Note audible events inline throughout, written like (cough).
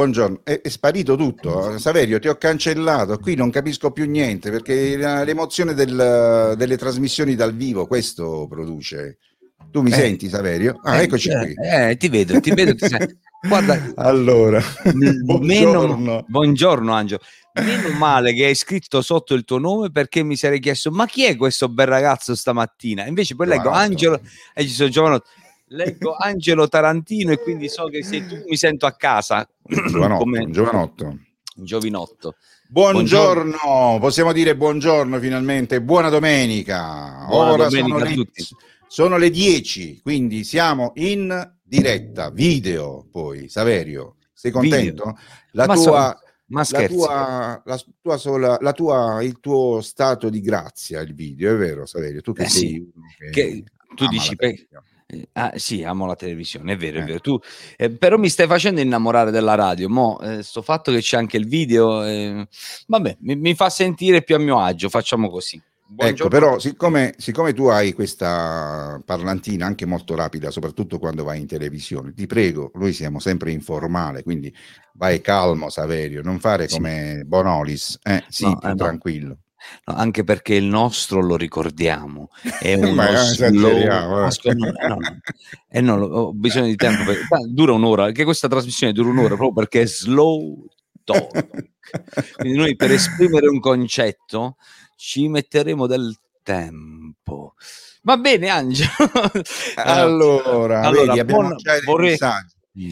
Buongiorno. È, è, sparito tutto. Saverio, ti ho cancellato. Qui non capisco più niente perché l'emozione del, delle trasmissioni dal vivo questo produce. Tu mi eh, senti, Saverio? Ah, eh, eccoci qui. Eh, ti vedo, ti vedo. Ti Guarda, (laughs) allora, (laughs) buongiorno. Meno, buongiorno Angelo. Meno male che hai scritto sotto il tuo nome perché mi sarei chiesto ma chi è questo bel ragazzo stamattina? Invece poi leggo Angelo e ci sono giovanotto. Leggo Angelo Tarantino e quindi so che sei tu, mi sento a casa. Giovanotto. Come... Giovanotto. Giovinotto. Buongiorno. buongiorno, possiamo dire buongiorno finalmente, buona domenica. Buona Ora domenica sono le, tutti. sono le 10, quindi siamo in diretta, video poi, Saverio, sei contento? La Ma tua... So ma la tua, la tua sola, la tua, il tuo stato di grazia, il video, è vero, Saverio? Tu che eh sei sì, che che tu dici, ah, sì, amo la televisione, è vero, eh. è vero. Tu, eh, però mi stai facendo innamorare della radio. Mo, eh, sto fatto che c'è anche il video, eh, vabbè, mi, mi, fa sentire più a mio agio. Facciamo così. Ecco, però siccome, siccome, tu hai questa parlantina anche molto rapida, soprattutto quando vai in televisione, ti prego, noi siamo sempre informale, quindi vai calmo Saverio, non fare come sì. Bonolis, eh, sì, no, eh, tranquillo. No, anche perché il nostro lo ricordiamo è uno (laughs) slow eh. no, no, e non ho bisogno di tempo per... dura un'ora anche questa trasmissione dura un'ora proprio perché è slow talk quindi noi per esprimere un concetto ci metteremo del tempo. Va bene, Angelo. (laughs) allora, allora vedi, buon, vorrei,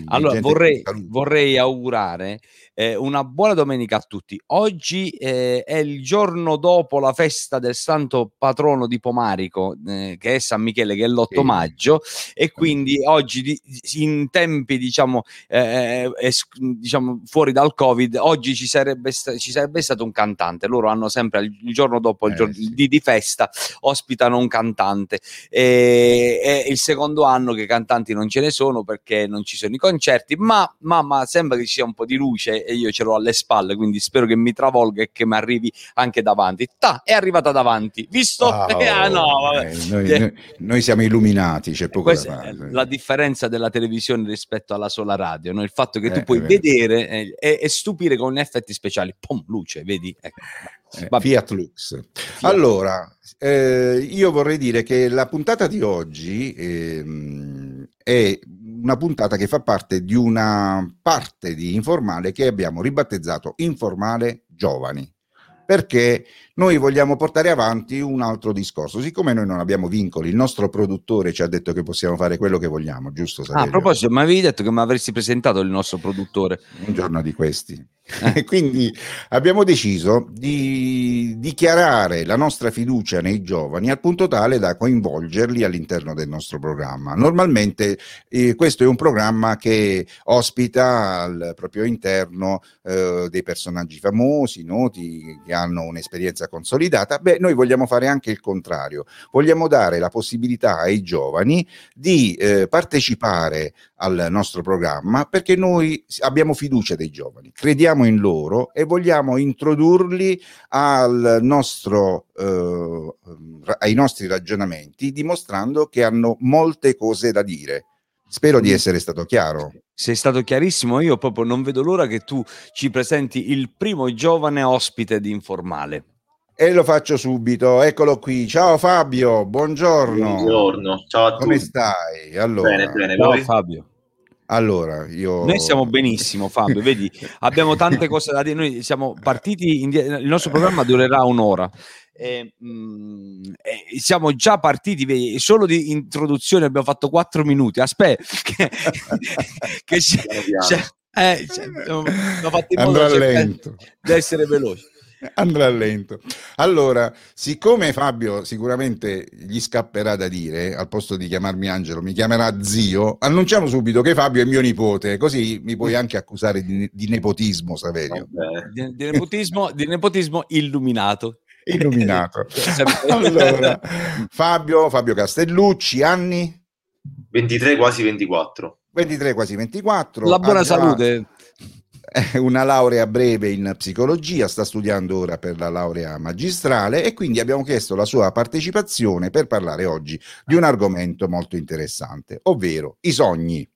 allora vorrei, vorrei, augurare eh, una buona domenica a tutti. Oggi eh, è il giorno dopo la festa del santo patrono di Pomarico, eh, che è San Michele, che è l'8 sì. maggio, e quindi oggi di, in tempi diciamo, eh, es, diciamo, fuori dal Covid, oggi ci sarebbe, sta, ci sarebbe, stato un cantante. Loro hanno sempre il giorno dopo il giorno eh, sì. di, di, festa, ospitano un cantante. E, è il secondo anno che cantanti non ce ne sono perché non ci sono i concerti, ma, ma, ma sembra che ci sia un po' di luce e io ce l'ho alle spalle, quindi spero che mi travolga e che mi arrivi anche davanti. Ta, è arrivata davanti. Visto? Oh, (laughs) ah, no, eh, noi, noi, noi, siamo illuminati, c'è poco da fare. La differenza della televisione rispetto alla sola radio, no? il fatto che eh, tu puoi vedere eh, e, stupire con effetti speciali. Pum, luce, vedi? Ecco. Eh, Fiat Lux. Fiat. Allora, eh, io vorrei dire che la puntata di oggi ehm, è una puntata che fa parte di una parte di informale che abbiamo ribattezzato informale giovani perché noi vogliamo portare avanti un altro discorso. Siccome noi non abbiamo vincoli, il nostro produttore ci ha detto che possiamo fare quello che vogliamo, giusto? Ah, a proposito, mi avevi detto che mi avresti presentato il nostro produttore. Un giorno di questi. Eh. Quindi abbiamo deciso di dichiarare la nostra fiducia nei giovani al punto tale da coinvolgerli all'interno del nostro programma. Normalmente eh, questo è un programma che ospita al proprio interno eh, dei personaggi famosi, noti, che hanno un'esperienza consolidata. Beh, noi vogliamo fare anche il contrario. Vogliamo dare la possibilità ai giovani di eh, partecipare al nostro programma perché noi abbiamo fiducia dei giovani, crediamo in loro e vogliamo introdurli al nostro, eh, ai nostri ragionamenti dimostrando che hanno molte cose da dire. Spero di essere stato chiaro. Sei stato chiarissimo, io proprio non vedo l'ora che tu ci presenti il primo giovane ospite di Informale. E lo faccio subito, eccolo qui. Ciao Fabio, buongiorno. Buongiorno, ciao a tutti. Come stai? Allora, bene, bene. Ciao Fabio. Allora, io... Noi siamo benissimo, Fabio, vedi, (laughs) abbiamo tante cose da dire, noi siamo partiti, in... il nostro programma durerà un'ora, e, mh, mm, e siamo già partiti, vedi, solo di introduzione abbiamo fatto quattro minuti, aspetta, che, (laughs) che c'è, c'è, eh, c'è, abbiamo fatto in modo di essere veloci andrà lento. Allora, siccome Fabio sicuramente gli scapperà da dire, al posto di chiamarmi Angelo, mi chiamerà zio, annunciamo subito che Fabio è mio nipote, così mi puoi anche accusare di, di nepotismo, Saverio. Di, di, nepotismo, di nepotismo illuminato. Illuminato. (laughs) allora, Fabio, Fabio Castellucci, anni? 23, quasi 24. 23, quasi 24. La buona salute (laughs) una laurea breve in psicologia, sta studiando ora per la laurea magistrale e quindi abbiamo chiesto la sua partecipazione per parlare oggi di un argomento molto interessante, ovvero i sogni.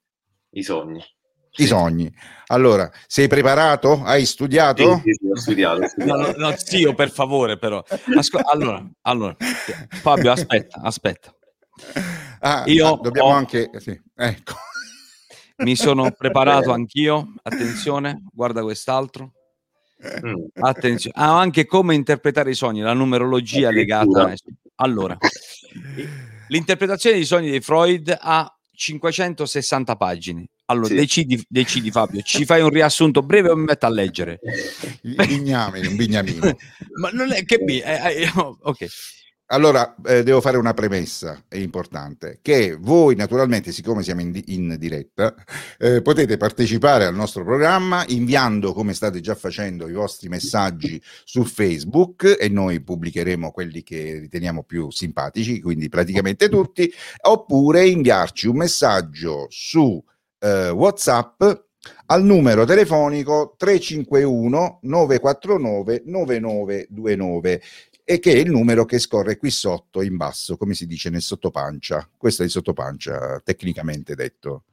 I sogni. I sogni. Allora, sei preparato? Hai studiato? Sì, sì, ho studiato. Ho studiato. No, no, zio, per favore, però. Ascol- allora, allora, Fabio, aspetta, aspetta. Ah, Io dobbiamo ho... anche... Sì, ecco. Mi sono (laughs) preparato anch'io. Attenzione, guarda quest'altro. Mm. Attenzione, ah, anche come interpretare i sogni, la numerologia legata. A... Allora, l'interpretazione dei sogni di Freud ha 560 pagine. Allora, sì. decidi, decidi, Fabio, ci fai un riassunto breve o mi metto a leggere? Bignamino, un bignamino. (laughs) Ma non è che... Eh, eh, (laughs) ok. Allora, eh, devo fare una premessa, è importante, che voi naturalmente, siccome siamo in, in diretta, eh, potete partecipare al nostro programma inviando, come state già facendo, i vostri messaggi su Facebook e noi pubblicheremo quelli che riteniamo più simpatici, quindi praticamente tutti, oppure inviarci un messaggio su eh, WhatsApp al numero telefonico 351 949 9929 e che è il numero che scorre qui sotto in basso, come si dice nel sottopancia. Questo è il sottopancia, tecnicamente detto.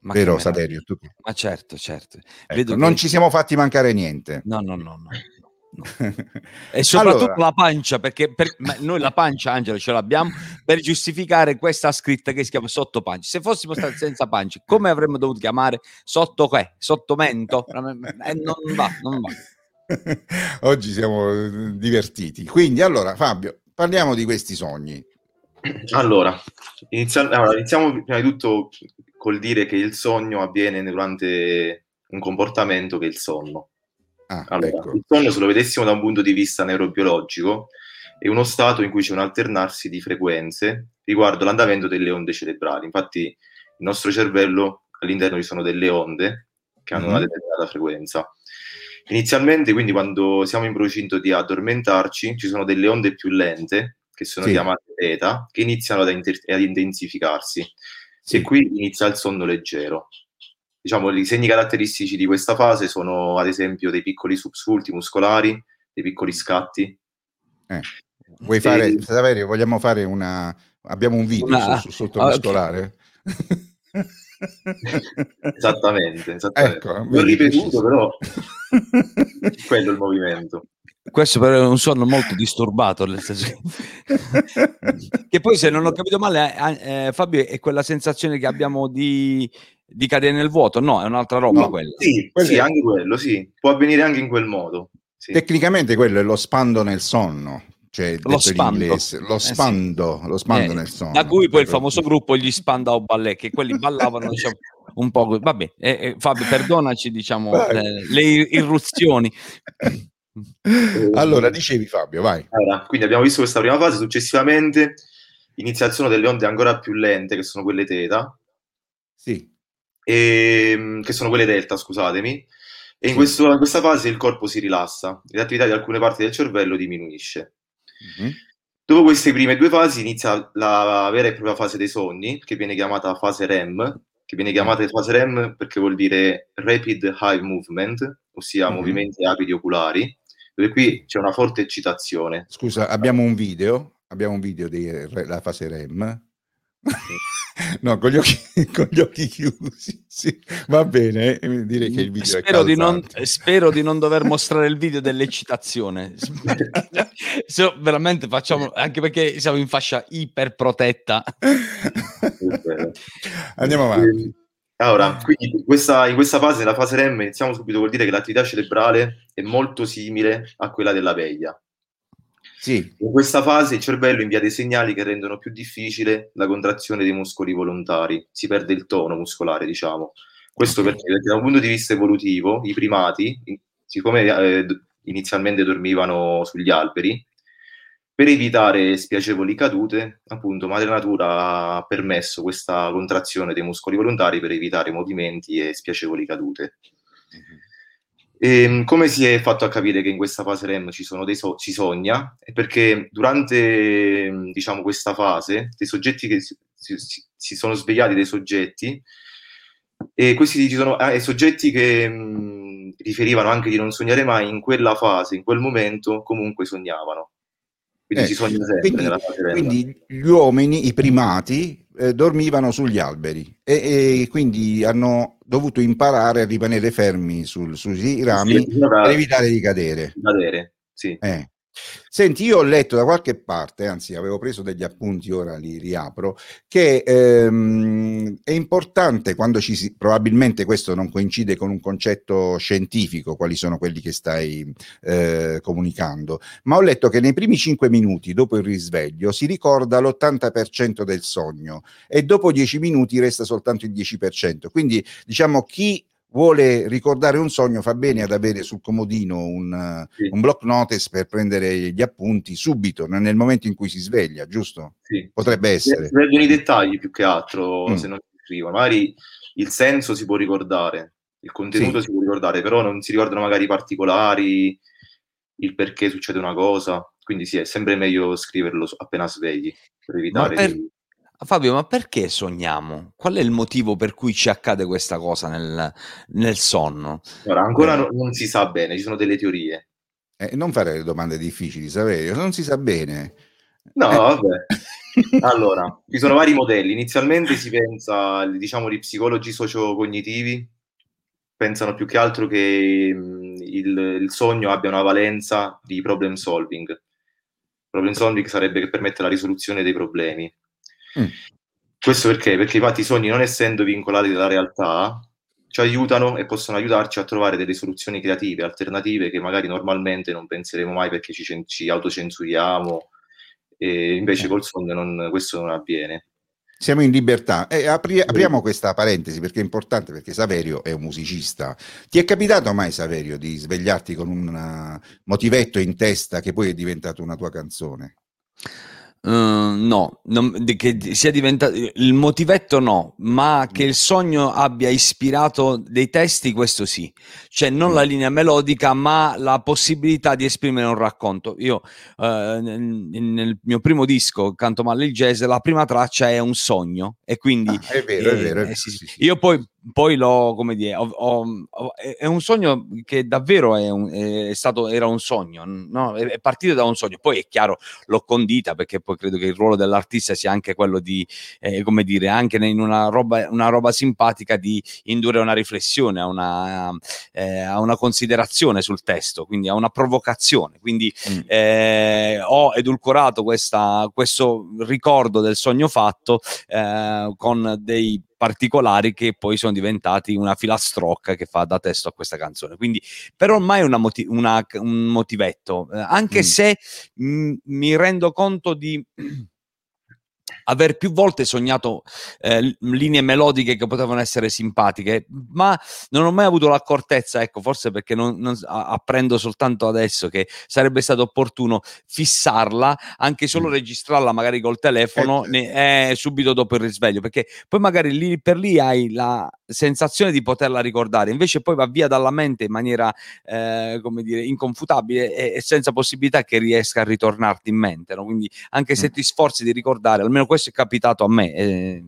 Ma Vero Saverio? Tu... Ma certo, certo. Ecco, non ci siamo fatti mancare niente. No, no, no, no. no. (laughs) e soprattutto allora... la pancia, perché per... noi la pancia, Angelo, ce l'abbiamo per giustificare questa scritta che si chiama sottopancia. Se fossimo stati senza pancia, come avremmo dovuto chiamare? Sotto che? Sottomento? (laughs) Eh, non va, non va. (laughs) Oggi siamo eh, divertiti. Quindi, allora, Fabio, parliamo di questi sogni. Allora, iniziamo, allora, iniziamo prima di tutto col dire che il sogno avviene durante un comportamento che è il sonno. Ah, allora, ecco. Il sonno, se lo vedessimo da un punto di vista neurobiologico, è uno stato in cui c'è un alternarsi di frequenze riguardo l'andamento delle onde cerebrali. Infatti, il nostro cervello all'interno ci sono delle onde che hanno mm-hmm. una determinata frequenza. Inizialmente, quindi, quando siamo in procinto di addormentarci, ci sono delle onde più lente, che sono sì. chiamate beta, che iniziano ad, inter- ad intensificarsi. Sì. E qui inizia il sonno leggero. Diciamo, i segni caratteristici di questa fase sono, ad esempio, dei piccoli sussulti muscolari, dei piccoli scatti. Eh. Vuoi fare, e... Saverio, vogliamo fare una... Abbiamo un video una... su, su. (laughs) (laughs) esattamente, esattamente. Ecco, L'ho ripetuto, però (laughs) quello è il movimento. Questo però è un sonno molto disturbato, che poi se non ho capito male, eh, eh, Fabio, è quella sensazione che abbiamo di, di cadere nel vuoto, no, è un'altra roba no, quella. Sì, sì, anche quello, sì, può avvenire anche in quel modo. Sì. Tecnicamente quello è lo spando nel sonno, cioè lo spando. Inglese, lo spando, eh sì. lo spando eh, nel sonno. Da cui poi il famoso gruppo gli Spandau Ballet, che quelli ballavano diciamo, un po'. Vabbè, eh, eh, Fabio, perdonaci diciamo, eh, le irruzioni. (laughs) allora, dicevi Fabio, vai. Allora, quindi abbiamo visto questa prima fase, successivamente iniziazione delle onde ancora più lente, che sono quelle teta. Sì. E, ehm, che sono quelle delta, scusatemi. E in, questo, in questa fase il corpo si rilassa, l'attività di alcune parti del cervello diminuisce. Mm-hmm. Dopo queste prime due fasi inizia la vera e propria fase dei sogni, che viene chiamata fase REM, che viene chiamata fase REM perché vuol dire Rapid Eye Movement, ossia mm-hmm. movimenti rapidi oculari, dove qui c'è una forte eccitazione. Scusa, abbiamo un video, abbiamo un video della fase REM. (laughs) no, con gli, occhi, (laughs) con gli occhi chiusi. Sì. Va bene, eh, direi che il video spero di, non, spero di non dover mostrare il video dell'eccitazione. (laughs) Se, veramente facciamo, anche perché siamo in fascia iperprotetta. (laughs) Andiamo avanti. Allora, quindi questa, in questa fase, nella fase REM, iniziamo subito vuol dire che l'attività cerebrale è molto simile a quella della veglia. Sì. In questa fase il cervello invia dei segnali che rendono più difficile la contrazione dei muscoli volontari, si perde il tono muscolare, diciamo. Questo perché, perché da un punto di vista evolutivo i primati, siccome eh, inizialmente dormivano sugli alberi, per evitare spiacevoli cadute, appunto, Madre Natura ha permesso questa contrazione dei muscoli volontari per evitare movimenti e spiacevoli cadute. Mm-hmm. E, ehm, come si è fatto a capire che in questa fase REM ci, sono dei so- si sogna? È perché durante diciamo, questa fase dei soggetti che si, si, si sono svegliati dei soggetti e questi ci sono eh, soggetti che mh, riferivano anche di non sognare mai in quella fase, in quel momento comunque sognavano. Quindi eh. Quindi, quindi, gli uomini, i primati, eh, dormivano sugli alberi e, e, quindi hanno dovuto imparare a rimanere fermi sul, sui rami sì, per evitare di cadere. cadere sì. Eh. Senti, io ho letto da qualche parte, anzi avevo preso degli appunti, ora li riapro, che ehm, è importante quando ci si, probabilmente questo non coincide con un concetto scientifico, quali sono quelli che stai eh, comunicando, ma ho letto che nei primi cinque minuti dopo il risveglio si ricorda l'80% del sogno e dopo dieci minuti resta soltanto il 10%. Quindi diciamo chi vuole ricordare un sogno, fa bene ad avere sul comodino un, sì. un block notice per prendere gli appunti subito, nel momento in cui si sveglia, giusto? Sì. Potrebbe essere. Vedono i dettagli più che altro, mm. se non si scrivono. Magari il senso si può ricordare, il contenuto sì. si può ricordare, però non si ricordano magari i particolari, il perché succede una cosa. Quindi sì, è sempre meglio scriverlo appena svegli, per evitare... Per... Di Fabio, ma perché sogniamo? Qual è il motivo per cui ci accade questa cosa nel, nel sonno? Allora, ancora eh. no, non si sa bene, ci sono delle teorie. Eh, non fare domande difficili, Saverio, non si sa bene. No, eh. vabbè. (laughs) allora, ci sono vari modelli. Inizialmente si pensa, diciamo, gli psicologi sociocognitivi pensano più che altro che mh, il, il, sogno abbia una valenza di problem solving. Problem solving sarebbe che permette la risoluzione dei problemi. Mm. Questo perché? Perché infatti i sogni, non essendo vincolati dalla realtà, ci aiutano e possono aiutarci a trovare delle soluzioni creative, alternative che magari normalmente non penseremo mai perché ci, ci autocensuriamo e invece eh. col sogno non, questo non avviene. Siamo in libertà. Eh, apri- apriamo questa parentesi perché è importante, perché Saverio è un musicista. Ti è capitato mai, Saverio, di svegliarti con un uh, motivetto in testa che poi è diventato una tua canzone? Uh, no, non, che sia diventato il motivetto no, ma che il sogno abbia ispirato dei testi, questo sì, cioè non la linea melodica, ma la possibilità di esprimere un racconto. Io uh, nel, nel, mio primo disco, Canto Male il Jazz, la prima traccia è un sogno, e quindi ah, è vero, eh, è vero. Eh, sì, sì. Io poi poi l'ho, come dire, ho, ho, ho, è un sogno che davvero è, un, è stato, era un sogno, no? è, partito da un sogno. Poi è chiaro, l'ho condita perché poi credo che il ruolo dell'artista sia anche quello di, eh, come dire, anche in una roba, una roba simpatica di indurre una riflessione, a una, eh, a una considerazione sul testo, quindi a una provocazione. Quindi mm. eh, ho edulcorato questa, questo ricordo del sogno fatto eh, con dei particolari che poi sono diventati una filastrocca che fa da testo a questa canzone. Quindi, per ormai una moti- una, un motivetto, eh, anche mm. se mh, mi rendo conto di (clears throat) aver più volte sognato eh, linee melodiche che potevano essere simpatiche, ma non ho mai avuto l'accortezza, ecco, forse perché non, non, apprendo soltanto adesso che sarebbe stato opportuno fissarla, anche solo registrarla magari col telefono eh, ne, eh, subito dopo il risveglio, perché poi magari lì per lì hai la sensazione di poterla ricordare, invece poi va via dalla mente in maniera, eh, come dire, inconfutabile e, e, senza possibilità che riesca a ritornarti in mente, no? quindi anche se ti sforzi di ricordare, almeno questo è capitato a me. Eh,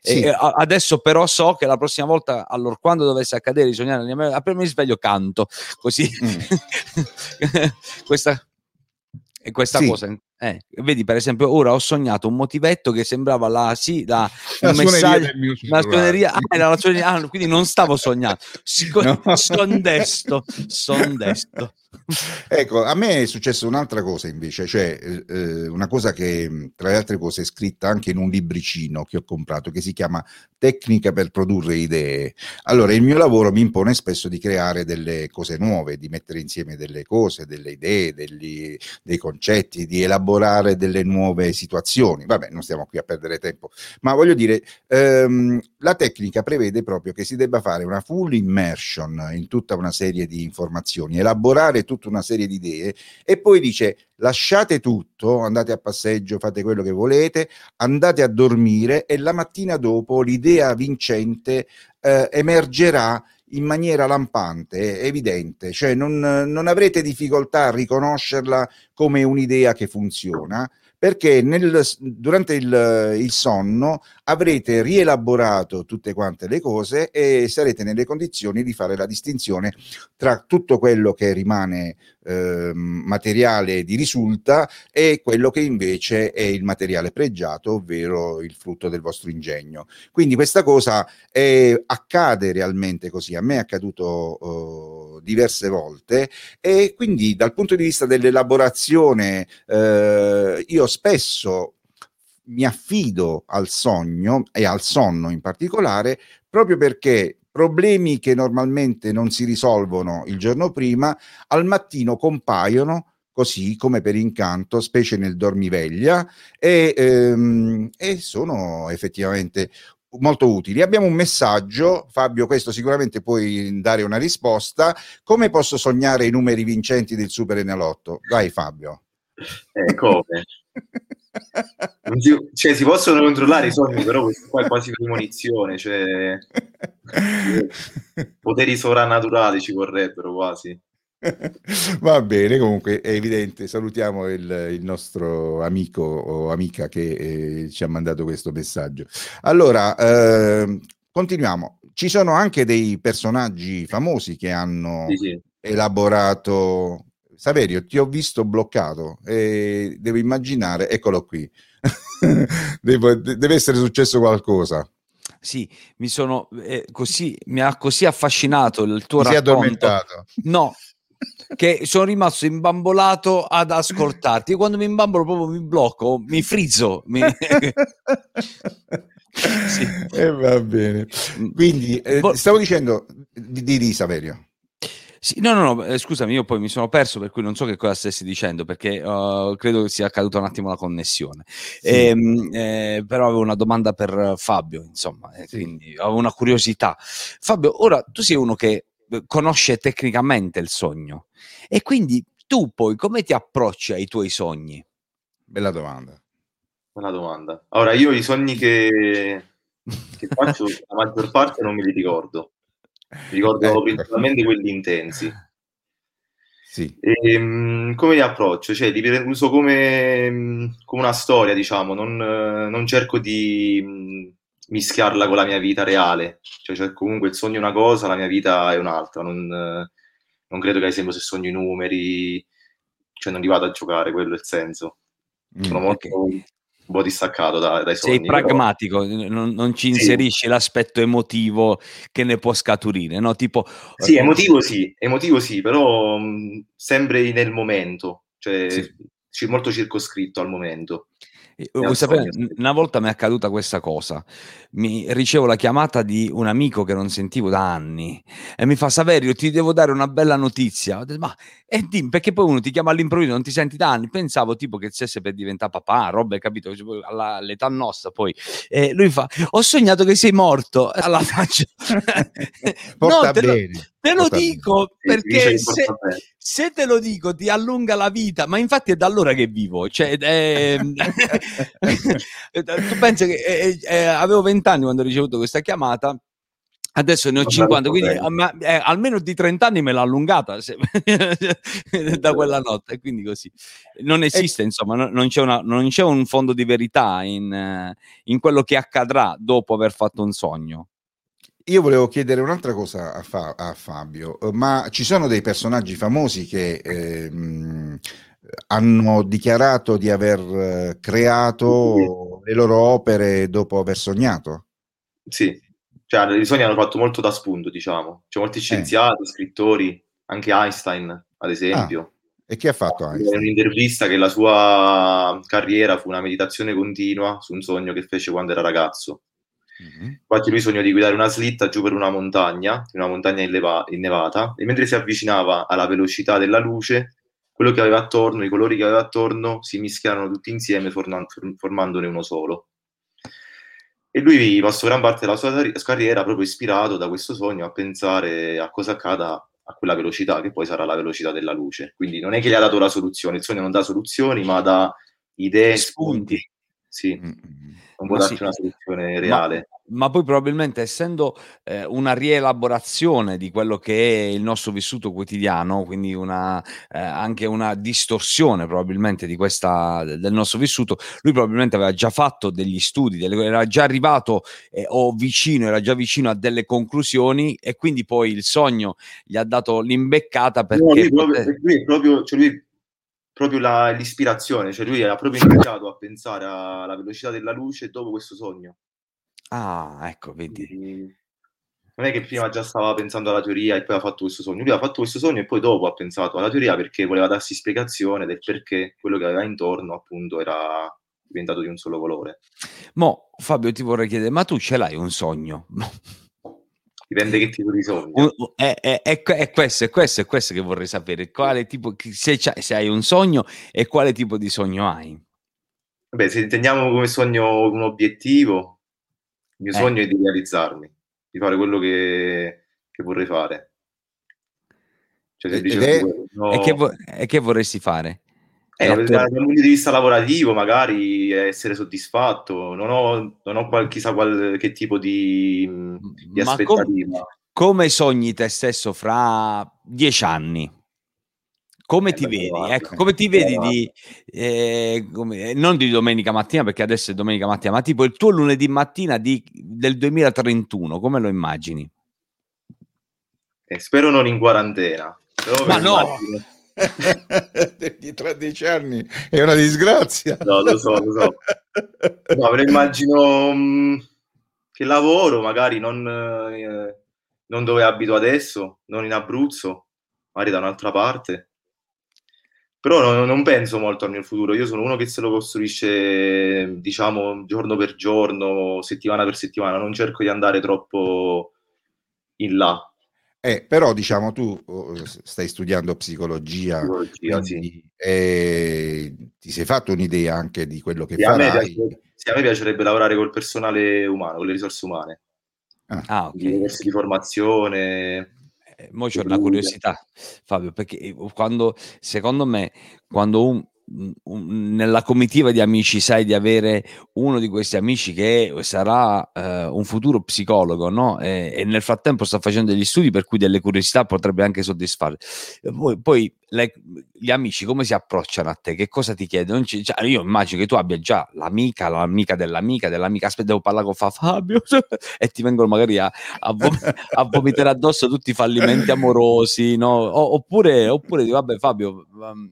sì. e, adesso però so che la prossima volta, allora, quando dovesse accadere di sognare, appena mi sveglio canto, così mm. (laughs) questa, questa sì. cosa eh, vedi, per esempio, ora ho sognato un motivetto che sembrava la, sì, la, la messaggio, la suoneria, ah, la suoneria ah, quindi non stavo sognando, (laughs) no. son desto, son desto. (laughs) ecco, a me è successa un'altra cosa invece, cioè eh, una cosa che tra le altre cose è scritta anche in un libricino che ho comprato che si chiama Tecnica per produrre idee. Allora, il mio lavoro mi impone spesso di creare delle cose nuove, di mettere insieme delle cose, delle idee, degli, dei concetti, di elaborare delle nuove situazioni. Vabbè, non stiamo qui a perdere tempo, ma voglio dire, ehm, la tecnica prevede proprio che si debba fare una full immersion in tutta una serie di informazioni, elaborare tutta una serie di idee e poi dice lasciate tutto, andate a passeggio, fate quello che volete, andate a dormire e la mattina dopo l'idea vincente eh, emergerà in maniera lampante, evidente, cioè non, non avrete difficoltà a riconoscerla come un'idea che funziona perché nel, durante il, il, sonno avrete rielaborato tutte quante le cose e sarete nelle condizioni di fare la distinzione tra tutto quello che rimane eh, materiale di risulta e quello che invece è il materiale pregiato, ovvero il frutto del vostro ingegno. Quindi questa cosa è, accade realmente così, a me è accaduto uh, diverse volte e quindi dal punto di vista dell'elaborazione uh, io spesso mi affido al sogno e al sonno in particolare proprio perché problemi che normalmente non si risolvono il giorno prima al mattino compaiono così come per incanto, specie nel dormiveglia, e, ehm, e sono effettivamente molto utili. Abbiamo un messaggio, Fabio, questo sicuramente puoi dare una risposta. Come posso sognare i numeri vincenti del Super Enalotto? Vai Fabio. Eh, come? (laughs) si, cioè, si possono controllare i sogni, però questo qua è quasi premonizione, cioè (laughs) poteri sovrannaturali ci vorrebbero quasi. (laughs) Va bene, comunque è evidente. Salutiamo il, il nostro amico o amica che eh, ci ha mandato questo messaggio. Allora, eh, continuiamo. Ci sono anche dei personaggi famosi che hanno sì, sì. elaborato. Saverio, ti ho visto bloccato e devo immaginare, eccolo qui. (laughs) Devo, deve essere successo qualcosa. Sì, mi sono eh, così, mi ha così affascinato il tuo mi racconto. addormentato. No, che sono rimasto imbambolato ad ascoltarti. Quando mi imbambolo proprio mi blocco, mi frizzo. Mi... (laughs) sì. eh, va bene. Quindi, eh, stavo dicendo di, di, di Saverio. Sì, no, no, no, eh, scusami, io poi mi sono perso, per cui non so che cosa stessi dicendo, perché uh, credo che sia caduta un attimo la connessione. Sì. E, ehm, eh, però avevo una domanda per Fabio, insomma, sì. quindi avevo una curiosità. Fabio, ora tu sei uno che conosce tecnicamente il sogno. E quindi tu poi come ti approcci ai tuoi sogni? Bella domanda. Bella domanda. Ora, io i sogni che, che (laughs) faccio, la maggior parte non me li ricordo. Mi ricordo ecco. principalmente quelli intensi. Sì. E, ehm, come li approccio? Cioè, li uso come, come una storia, diciamo, non, non cerco di mischiarla con la mia vita reale. Cioè, cioè, comunque il sogno è una cosa, la mia vita è un'altra. Non, non credo che, ad esempio, se sogno i numeri, cioè non li vado a giocare, quello è il senso. Mm, Sono molto okay. un po' distaccato da, dai sogni. Sei pragmatico, non, non, ci inserisci sì. l'aspetto emotivo che ne può scaturire, no? Tipo... Sì, eh, emotivo sì, emotivo sì, però mh, sempre nel momento, cioè sì. molto circoscritto al momento. Vuoi sapere, una volta mi è accaduta questa cosa. Mi ricevo la chiamata di un amico che non sentivo da anni e mi fa: Saverio, ti devo dare una bella notizia. Detto, ma e dimmi, perché poi uno ti chiama all'improvviso, non ti senti da anni. Pensavo tipo che stesse per diventare papà, roba, capito? All'età nostra poi. E lui fa: Ho sognato che sei morto. Alla faccia, (laughs) (laughs) no, te. Lo, te lo dico bene. perché se, se, te lo dico ti allunga la vita, ma infatti è da allora che vivo. Cioè, eh, (laughs) tu pensi che eh, eh, avevo vent'anni quando ho ricevuto questa chiamata Adesso ne ho 50, quindi eh, almeno di 30 anni me l'ha allungata se, (laughs) da quella notte, quindi così. Non esiste, insomma, non c'è, una, non c'è un fondo di verità in, in, quello che accadrà dopo aver fatto un sogno. Io volevo chiedere un'altra cosa a, Fa- a Fabio, ma ci sono dei personaggi famosi che ehm, hanno dichiarato di aver eh, creato le loro opere dopo aver sognato? Sì, cioè i sogni hanno fatto molto da spunto, diciamo. C'è molti eh. scienziati, eh. scrittori, anche Einstein, ad esempio. Ah. E chi ha fatto Einstein? In un'intervista che la sua carriera fu una meditazione continua su un sogno che fece quando era ragazzo. Mm-hmm. Infatti lui sognò di guidare una slitta giù per una montagna, una montagna inneva- innevata, e mentre si avvicinava alla velocità della luce, quello che aveva attorno, i colori che aveva attorno, si mischiarono tutti insieme formandone uno solo. E lui passò gran parte della sua carriera proprio ispirato da questo sogno a pensare a cosa accada a quella velocità, che poi sarà la velocità della luce. Quindi non è che gli ha dato la soluzione, il sogno non dà soluzioni, ma dà idee, spunti. Sì, mm, mm, mm. Non può darci sì. una soluzione reale. ma poi probabilmente essendo eh, una rielaborazione di quello che è il nostro vissuto quotidiano, quindi una, eh, anche una distorsione probabilmente di questa, del nostro vissuto, lui probabilmente aveva già fatto degli studi, delle, era già arrivato eh, o vicino, era già vicino a delle conclusioni e quindi poi il sogno gli ha dato l'imbeccata perché... No, lui, proprio, lui, proprio, cioè lui proprio la, l'ispirazione, cioè lui era proprio iniziato a pensare alla velocità della luce dopo questo sogno. Ah, ecco, vedi. Quindi, non è che prima già stava pensando alla teoria e poi ha fatto questo sogno. Lui ha fatto questo sogno e poi dopo ha pensato alla teoria perché voleva darsi spiegazione del perché quello che aveva intorno appunto era diventato di un solo colore. Mo, Fabio, ti vorrei chiedere, ma tu ce l'hai un sogno? (laughs) Dipende che tipo di sogno. È, è, è, è, questo, è questo, è questo che vorrei sapere. Quale tipo, se, se, hai un sogno e quale tipo di sogno hai? Vabbè, se intendiamo come sogno un obiettivo, il mio eh. sogno è di realizzarmi, di fare quello che, che vorrei fare. Cioè, se dice, no... e, che vo- e che vorresti fare? Eh, dal punto di vista lavorativo, magari essere soddisfatto, non ho, non ho qual, chissà qual, che tipo di, di aspettativa. Com- come sogni te stesso fra dieci anni? Come eh, ti vedi? Ecco, come ti vedi di, eh, come, non di domenica mattina, perché adesso è domenica mattina, ma tipo il tuo lunedì mattina di, del 2031, come lo immagini? Eh, spero non in quarantena. ma no! Immagino (laughs) di 13 anni è una disgrazia. No, lo so, lo so. No, però immagino mh, mm, che lavoro magari non, eh, non dove abito adesso, non in Abruzzo, magari da un'altra parte. Però no, non penso molto al mio futuro, io sono uno che se lo costruisce, diciamo, giorno per giorno, settimana per settimana, non cerco di andare troppo in là, eh, però diciamo tu oh, stai studiando psicologia, psicologia quindi, sì. eh, ti sei fatto un'idea anche di quello che sì, farai? A me, piace, sì, a me piacerebbe lavorare col personale umano, con le risorse umane. Ah, ah okay. di formazione. Eh, mo c'è una curiosità, Fabio, perché eh, quando, secondo me, quando un, nella comitiva di amici sai di avere uno di questi amici che sarà eh, un futuro psicologo no? e, e, nel frattempo sta facendo degli studi per cui delle curiosità potrebbe anche soddisfare poi, poi le, gli amici come si approcciano a te? Che cosa ti chiedono? Cioè, io immagino che tu abbia già l'amica, l'amica dell'amica, dell'amica, aspetta, devo parlare con fa Fabio (laughs) e ti vengono magari a, a, vom- a, vomitare addosso tutti i fallimenti amorosi, no? O, oppure, oppure vabbè Fabio,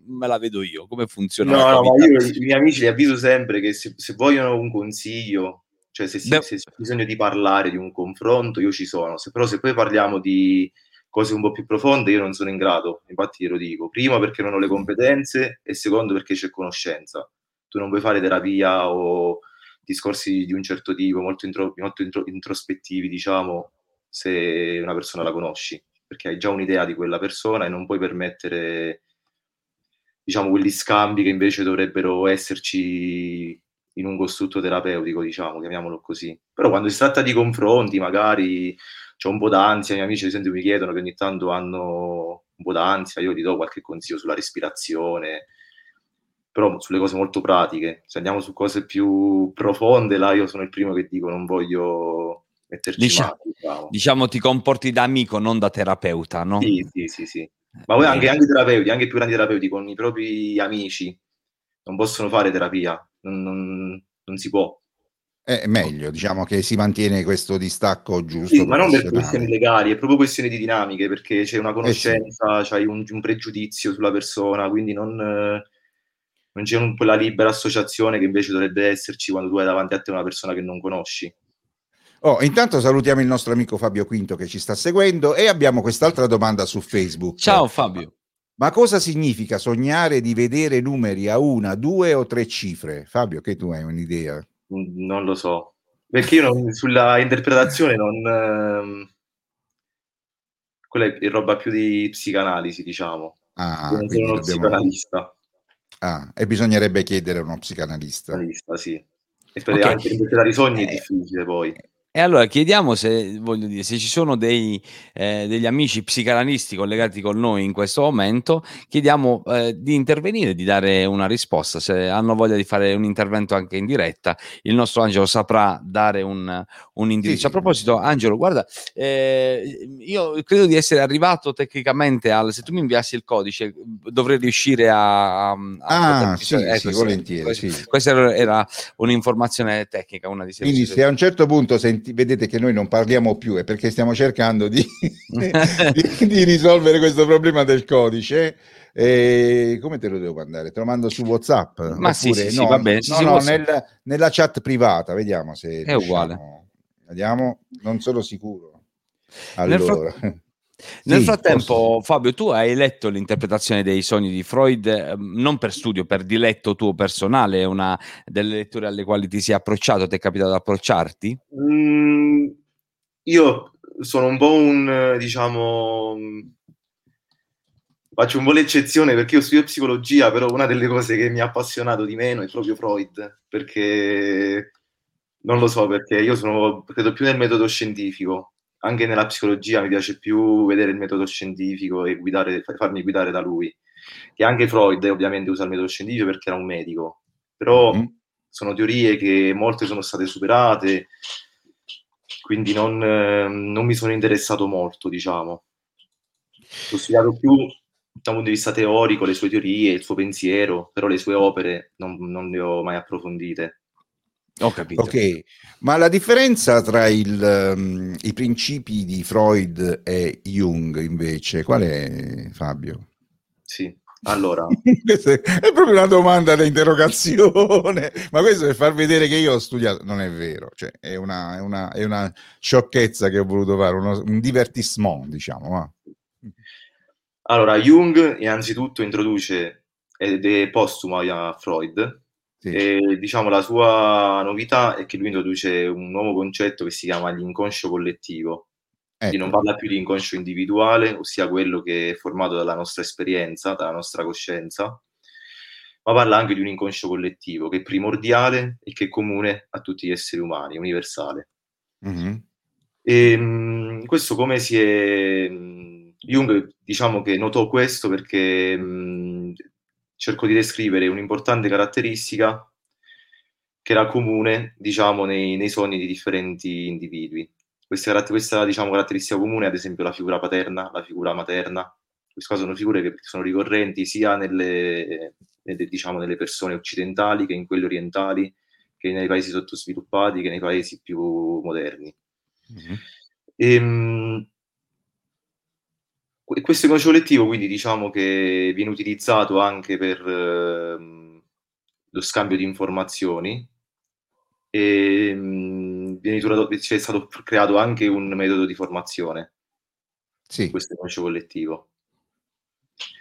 me la vedo io, come funziona? No, no, ma io i miei amici li avviso sempre che se, se vogliono un consiglio, cioè se, se, se c'è bisogno di parlare, di un confronto, io ci sono. Se, però se poi parliamo di cose un po' più profonde io non sono in grado, infatti te lo dico, primo perché non ho le competenze e secondo perché c'è conoscenza. Tu non puoi fare terapia o discorsi di un certo tipo, molto, intro, molto intro, introspettivi, diciamo, se una persona la conosci, perché hai già un'idea di quella persona e non puoi permettere, diciamo, quegli scambi che invece dovrebbero esserci in un costrutto terapeutico, diciamo, chiamiamolo così. Però quando si tratta di confronti, magari ho un po' d'ansia, i miei amici ad esempio mi chiedono che ogni tanto hanno un po' d'ansia, io gli do qualche consiglio sulla respirazione, però sulle cose molto pratiche. Se andiamo su cose più profonde, là io sono il primo che dico non voglio metterci mano. Diciamo. diciamo ti comporti da amico, non da terapeuta, no? Sì, sì, sì, sì. Ma poi anche, anche terapeuti, anche i più grandi terapeuti con i propri amici non possono fare terapia, non, non, non si può. È meglio, diciamo che si mantiene questo distacco giusto. Sì, ma non per questioni legali, è proprio questione di dinamiche, perché c'è una conoscenza, eh sì. c'hai un, un, pregiudizio sulla persona, quindi non, non c'è un, quella libera associazione che invece dovrebbe esserci quando tu hai davanti a te una persona che non conosci. Oh, intanto salutiamo il nostro amico Fabio Quinto che ci sta seguendo e abbiamo quest'altra domanda su Facebook. Ciao Fabio. Ma cosa significa sognare di vedere numeri a una, due o tre cifre? Fabio, che tu hai un'idea? Non lo so, perché io non, sulla interpretazione non... Ehm, quella è roba più di psicanalisi, diciamo. Ah, non sono uno dobbiamo... psicanalista. Ah, e bisognerebbe chiedere a uno psicanalista. Psicanalista, sì. E okay. anche interpretare i sogni è eh, difficile poi. E allora chiediamo se, voglio dire, se ci sono dei, eh, degli amici psicanalisti collegati con noi in questo momento, chiediamo eh, di intervenire, di dare una risposta. Se hanno voglia di fare un intervento anche in diretta, il nostro Angelo saprà dare un, un indirizzo. Sì. A proposito, Angelo, guarda, eh, io credo di essere arrivato tecnicamente al... Se tu mi inviassi il codice, dovrei riuscire a... a ah, sì, ecco, sì, volentieri. Questo, sì. Questa era un'informazione tecnica, una di Quindi se a un certo punto senti vedete che noi non parliamo più, è perché stiamo cercando di, (laughs) di, di risolvere questo problema del codice. E come te lo devo mandare? Te lo mando su WhatsApp? Ma sì, sì, sì, va bene. No, no, nel, nella chat privata, vediamo se... È uguale. Vediamo, non sono sicuro. Allora... Nel. Nel frattempo, forse... Fabio, tu hai letto l'interpretazione dei sogni di Freud, ehm, non per studio, per diletto tuo personale, è una delle letture alle quali ti sei approcciato, ti è capitato di approcciarti? Mm, io sono un po' un, diciamo, faccio un po' l'eccezione perché io studio psicologia, però una delle cose che mi ha appassionato di meno è proprio Freud, perché non lo so, perché io sono, credo più nel metodo scientifico anche nella psicologia mi piace più vedere il metodo scientifico e guidare, farmi guidare da lui. Che anche Freud ovviamente usa il metodo scientifico perché era un medico, però mm-hmm. sono teorie che molte sono state superate, quindi non, non mi sono interessato molto, diciamo. Ho studiato più da un punto di vista teorico le sue teorie, il suo pensiero, però le sue opere non, non le ho mai approfondite. Ho capito. Ok, ma la differenza tra il, um, i principi di Freud e Jung invece, qual è Fabio? Sì, allora... (laughs) è proprio una domanda da interrogazione, (laughs) ma questo per far vedere che io ho studiato, non è vero, cioè, è, una, è, una, è una sciocchezza che ho voluto fare, uno, un divertissement, diciamo. Ma. Allora, Jung innanzitutto introduce, ed è postuma a Freud, sì. E, diciamo, la sua novità è che lui introduce un nuovo concetto che si chiama l'inconscio collettivo. Ecco. Quindi non ecco. parla più di inconscio individuale, ossia quello che è formato dalla nostra esperienza, dalla nostra coscienza, ma parla anche di un inconscio collettivo che è primordiale e che è comune a tutti gli esseri umani, universale. Mm-hmm. E, mh, questo come si è... Jung diciamo che notò questo perché mh, cerco di descrivere un'importante caratteristica che era comune, diciamo, nei, nei sogni di differenti individui. Questa, questa diciamo, caratteristica comune, ad esempio, la figura paterna, la figura materna. Queste sono figure che sono ricorrenti sia nelle, nelle, diciamo, nelle persone occidentali che in quelle orientali, che nei paesi sottosviluppati, che nei paesi più moderni. Mm-hmm. E, ehm, questo inconscio collettivo, quindi, diciamo che viene utilizzato anche per eh, lo scambio di informazioni e mh, viene c'è stato creato anche un metodo di formazione sì. questo inconscio collettivo.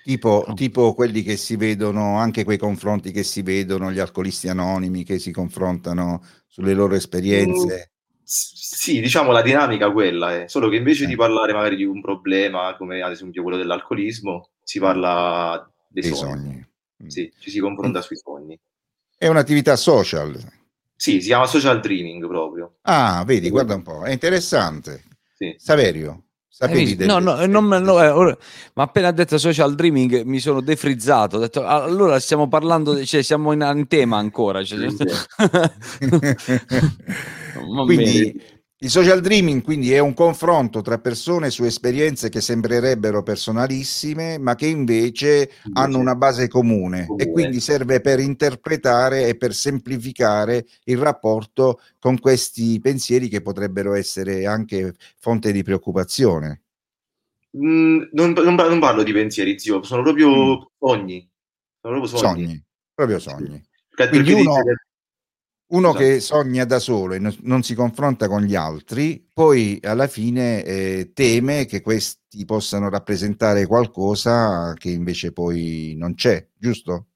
Tipo, tipo, quelli che si vedono, anche quei confronti che si vedono, gli alcolisti anonimi che si confrontano sulle loro esperienze. Sì, diciamo la dinamica quella è, solo che invece eh. di parlare magari di un problema come ad esempio quello dell'alcolismo, si parla dei, dei sogni. sogni. Mm. Sì, ci si confronta mm. sui sogni. È un'attività social. Sì, si chiama social dreaming proprio. Ah, vedi, guarda un po', è interessante. Sì. Saverio, Sapevi no, no, non, no eh, ma appena detto social dreaming mi sono defrizzato. Ho detto, allora stiamo parlando, cioè, siamo in, in tema ancora. Cioè, (laughs) quindi il social dreaming quindi è un confronto tra persone su esperienze che sembrerebbero personalissime, ma che invece, invece hanno una base comune, comune, e quindi serve per interpretare e per semplificare il rapporto con questi pensieri che potrebbero essere anche fonte di preoccupazione. Mm, non, non, non, parlo di pensieri, zio, sono proprio mm. sogni. Sono proprio sogni. sogni. Proprio sogni. Perché uno, uno esatto. che sogna da solo e non, non, si confronta con gli altri, poi alla fine eh, teme che questi possano rappresentare qualcosa che invece poi non c'è, giusto?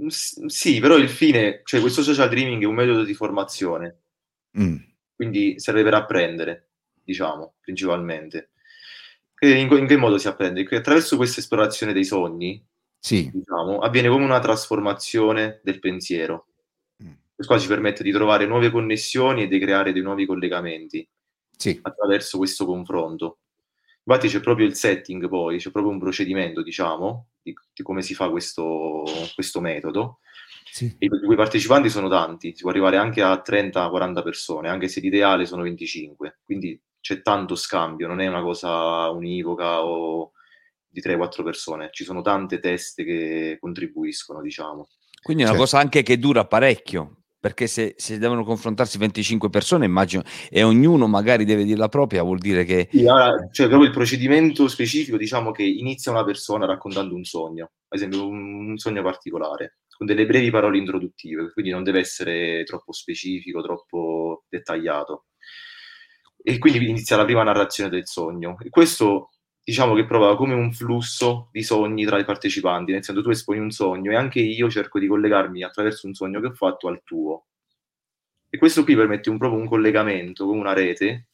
Mm, sì, però il fine, cioè questo social dreaming è un metodo di formazione, mm. quindi serve per apprendere, diciamo, principalmente. In, in, che modo si apprende? Che attraverso questa esplorazione dei sogni, sì. diciamo, avviene come una trasformazione del pensiero questo qua ci permette di trovare nuove connessioni e di creare dei nuovi collegamenti sì. attraverso questo confronto. Infatti c'è proprio il setting poi, c'è proprio un procedimento, diciamo, di, di come si fa questo, questo metodo. Sì. I, I partecipanti sono tanti, si può arrivare anche a 30-40 persone, anche se l'ideale sono 25. Quindi c'è tanto scambio, non è una cosa univoca o di 3-4 persone, ci sono tante teste che contribuiscono, diciamo. Quindi è una certo. cosa anche che dura parecchio, perché se, se, devono confrontarsi 25 persone, immagino, e ognuno magari deve dire la propria, vuol dire che... Sì, cioè proprio il procedimento specifico, diciamo che inizia una persona raccontando un sogno, ad esempio un, un sogno particolare, con delle brevi parole introduttive, quindi non deve essere troppo specifico, troppo dettagliato. E quindi inizia la prima narrazione del sogno. E questo diciamo che prova come un flusso di sogni tra i partecipanti, nel senso tu esponi un sogno e anche io cerco di collegarmi attraverso un sogno che ho fatto al tuo. E questo qui permette un, proprio un collegamento, come una rete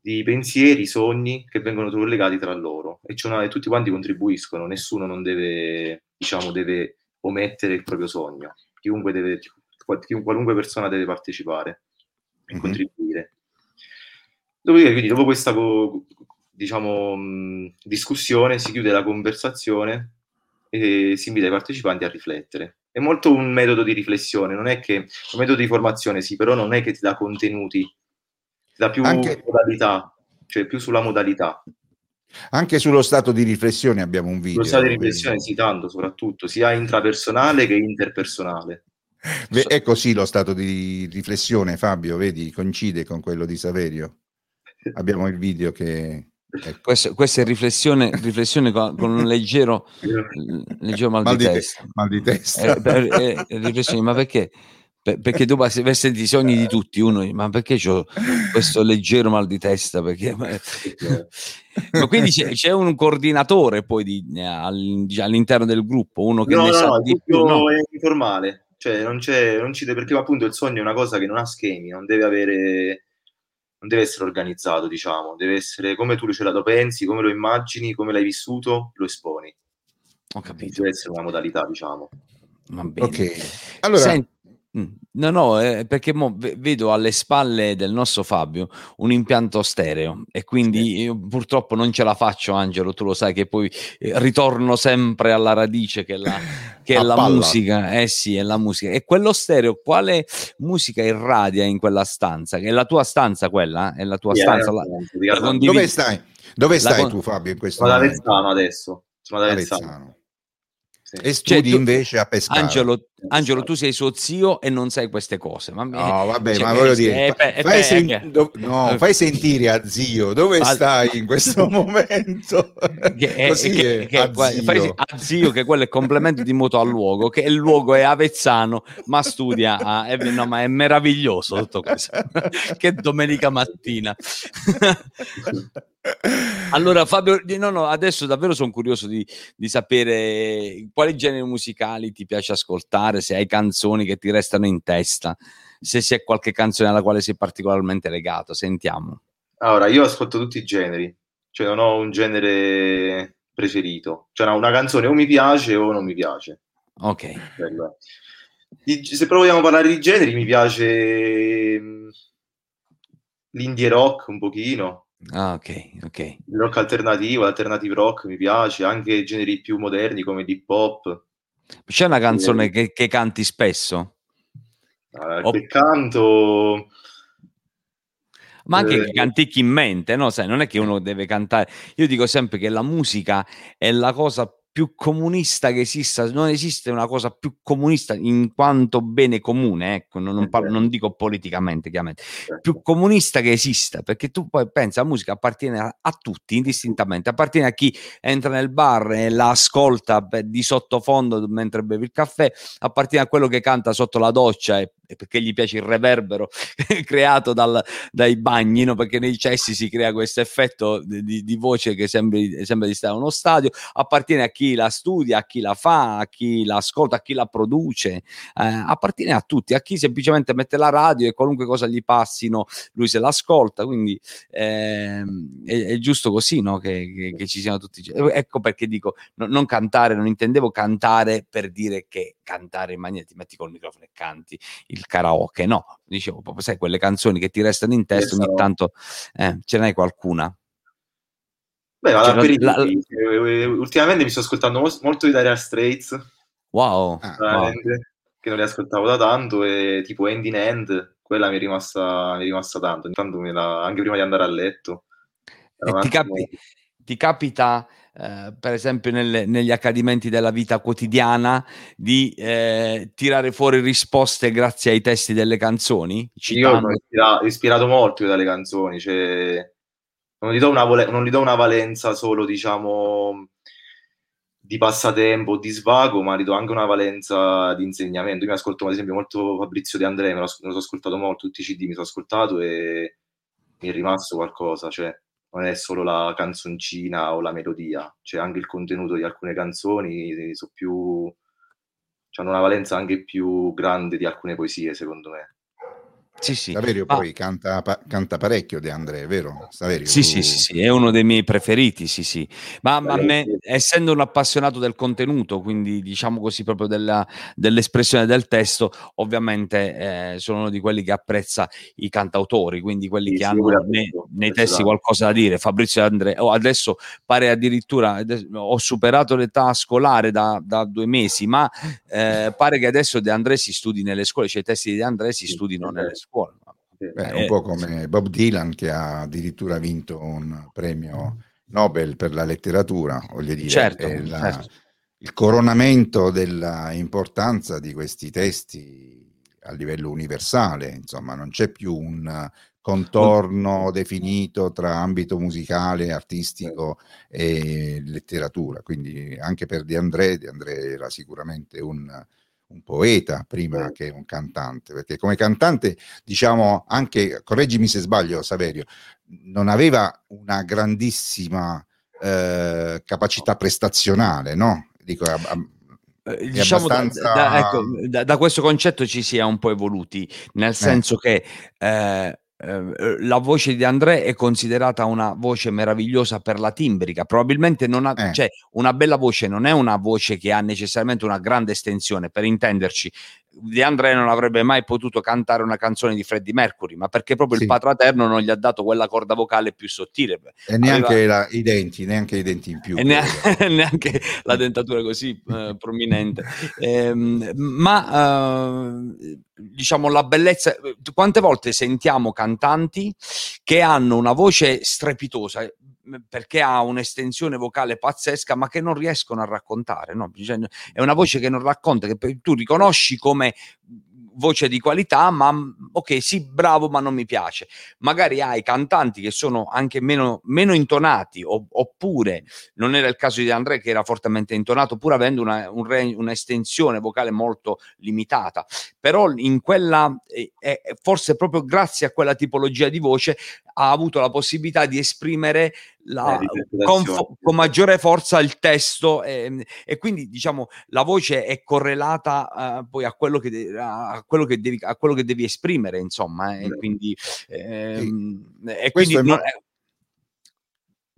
di pensieri, sogni che vengono collegati tra loro e, una, e tutti quanti contribuiscono, nessuno non deve, diciamo, deve omettere il proprio sogno, chiunque, deve, qualunque persona deve partecipare e mm-hmm. contribuire. Dopodiché, quindi, dopo questa co- diciamo, mh, discussione, si chiude la conversazione e si invita i partecipanti a riflettere. È molto un metodo di riflessione, non è che un metodo di formazione, sì, però non è che ti dà contenuti, ti dà più Anche... modalità, cioè più sulla modalità. Anche sullo stato di riflessione abbiamo un video. Sullo stato di riflessione, sì, tanto, soprattutto, sia intrapersonale che interpersonale. È così lo stato di riflessione, Fabio, vedi, coincide con quello di Saverio. (laughs) Abbiamo il video che Ecco. Questa, questa, è riflessione, riflessione con, con, un leggero, leggero mal, mal, di, testa. Mal di testa. Eh, eh, riflessione, ma perché? Per, perché dopo aver sentito i sogni di tutti, uno ma perché ho questo leggero mal di testa? Perché, ma, ma quindi c'è, c'è, un coordinatore poi di, all'interno del gruppo, uno che no, ne no, sa no, di più. No, è informale, cioè non c'è, non ci deve, perché appunto il sogno è una cosa che non ha schemi, non deve avere non deve essere organizzato, diciamo, deve essere come tu ce la pensi, come lo immagini, come l'hai vissuto, lo esponi. Ho capito. Deve essere una modalità, diciamo. Va bene. Ok. Allora, Senti. No, no, eh, perché vedo alle spalle del nostro Fabio un impianto stereo e quindi sì. io purtroppo non ce la faccio, Angelo. Tu lo sai che poi eh, ritorno sempre alla radice che è la, (laughs) che è la musica. Eh sì, è la musica. E quello stereo, quale musica irradia in quella stanza? È la tua stanza quella? È la tua yeah, stanza? La, la Dove stai? Dove stai con... tu, Fabio? In questo Sono ad Avezzano adesso. Sono ad Avezzano. Sì. E studi cioè, invece a pescare. Angelo, Angelo, tu sei suo zio e non sai queste cose. Ma no, vabbè, cioè, ma voglio dire, fai, fai, sen- do- no, fai, sentire a zio dove stai in questo (laughs) momento. Che, è, Così che, che, a, zio. Fai, a zio, che quello è complemento di moto al luogo, che il luogo è Avezzano, ma studia a... Eh, no, ma è meraviglioso tutto questo. (laughs) che domenica mattina. Allora Fabio, no, no, adesso davvero sono curioso di, di, sapere quali generi musicali ti piace ascoltare, se hai canzoni che ti restano in testa, se c'è qualche canzone alla quale sei particolarmente legato, sentiamo. Allora, io ascolto tutti i generi, cioè non ho un genere preferito, cioè una canzone o mi piace o non mi piace. Ok. Se proviamo a parlare di generi, mi piace mm, l'indie rock un pochino, Ah, ok, ok. Il rock alternativo, alternative rock mi piace, anche generi più moderni come l'hip hop. C'è una canzone e... che, che, canti spesso? Uh, o... Che canto... Ma anche eh... che canticchi in mente, no? Sai, non è che uno deve cantare. Io dico sempre che la musica è la cosa più comunista che esista, non esiste una cosa più comunista in quanto bene comune, ecco, non, non, parlo, non dico politicamente chiaramente, certo. più comunista che esista, perché tu poi pensi la musica appartiene a, a tutti indistintamente, appartiene a chi entra nel bar e la ascolta di sottofondo mentre beve il caffè, appartiene a quello che canta sotto la doccia e perché gli piace il reverbero (laughs) creato dal, dai bagni, no? perché nei cessi si crea questo effetto di, di voce che sembra, sembra, di stare a uno stadio, appartiene a chi la studia, a chi la fa, a chi la ascolta, a chi la produce, eh, appartiene a tutti, a chi semplicemente mette la radio e qualunque cosa gli passino, lui se l'ascolta, quindi eh, è, è, giusto così no? che, che, che, ci siano tutti. Ecco perché dico, no, non cantare, non intendevo cantare per dire che cantare in maniera, ti metti col microfono e canti. Il il karaoke, no, dicevo proprio, sai, quelle canzoni che ti restano in testa, ogni tanto eh, ce n'hai qualcuna? Beh, cioè, la, la, ultimamente mi sto ascoltando molto di Dire Straits. Wow. Ah, wow. Che non li ascoltavo da tanto e tipo End in End, quella mi è rimasta, mi è rimasta tanto, intanto la, anche prima di andare a letto. Ti, capi, ti, capita, eh, per esempio, nelle, negli accadimenti della vita quotidiana di eh, tirare fuori risposte grazie ai testi delle canzoni? Citando... Io sono ispirato, ispirato molto dalle canzoni, cioè non gli do una, non gli do una valenza solo, diciamo, di passatempo, di svago, ma gli do anche una valenza di insegnamento. Io mi ascolto, ad esempio, molto Fabrizio De André, me lo, me lo sono ascoltato molto, tutti i CD mi sono ascoltato e mi è rimasto qualcosa, cioè non è solo la canzoncina o la melodia, c'è anche il contenuto di alcune canzoni, so più, hanno una valenza anche più grande di alcune poesie, secondo me. Sì, sì. Saverio Ma... poi canta, pa- canta, parecchio De André, vero? Saverio, sì, tu... sì, sì, sì, è uno dei miei preferiti, sì, sì. Ma, ma me, essendo un appassionato del contenuto, quindi diciamo così proprio della, dell'espressione del testo, ovviamente eh, sono uno di quelli che apprezza i cantautori, quindi quelli sì, che hanno nei, nei testi qualcosa da dire. Fabrizio De André, oh, adesso pare addirittura, ho superato l'età scolare da, da due mesi, ma eh, pare che adesso De André si studi nelle scuole, cioè i testi di De André si studino nelle scuole scuola. Beh, un po' come Bob Dylan che ha addirittura vinto un premio Nobel per la letteratura, voglio dire, certo, la, certo. il coronamento dell'importanza di questi testi a livello universale, insomma, non c'è più un contorno definito tra ambito musicale, artistico e letteratura, quindi anche per De André, De André era sicuramente un, un poeta prima che un cantante, perché come cantante, diciamo anche, correggimi se sbaglio, Saverio, non aveva una grandissima eh, capacità prestazionale, no? Dico, a, a, eh, diciamo abbastanza... da, da, ecco, da, da, questo concetto ci si è un po' evoluti, nel eh. senso eh. che eh, eh, la voce di André è considerata una voce meravigliosa per la timbrica. Probabilmente non ha, eh. cioè, una bella voce non è una voce che ha necessariamente una grande estensione, per intenderci. Di André non avrebbe mai potuto cantare una canzone di Freddie Mercury, ma perché proprio sì. il patraterno non gli ha dato quella corda vocale più sottile. E neanche Aveva... la, i denti, neanche i denti in più. E neanche, (laughs) neanche la dentatura così eh, prominente. Eh, ma eh, diciamo la bellezza, quante volte sentiamo cantanti che hanno una voce strepitosa, perché ha un'estensione vocale pazzesca, ma che non riescono a raccontare. No? È una voce che non racconta, che tu riconosci come voce di qualità, ma ok, sì, bravo, ma non mi piace. Magari hai cantanti che sono anche meno, meno intonati, o, oppure non era il caso di Andrea che era fortemente intonato, pur avendo una, un re, un'estensione vocale molto limitata. Però in quella, eh, eh, forse proprio grazie a quella tipologia di voce, ha avuto la possibilità di esprimere la, eh, con, con, maggiore forza il testo e, e, quindi diciamo la voce è correlata uh, poi a quello, che de- a, quello che devi, a quello che devi esprimere insomma eh, e quindi, ehm, e quindi non, mo-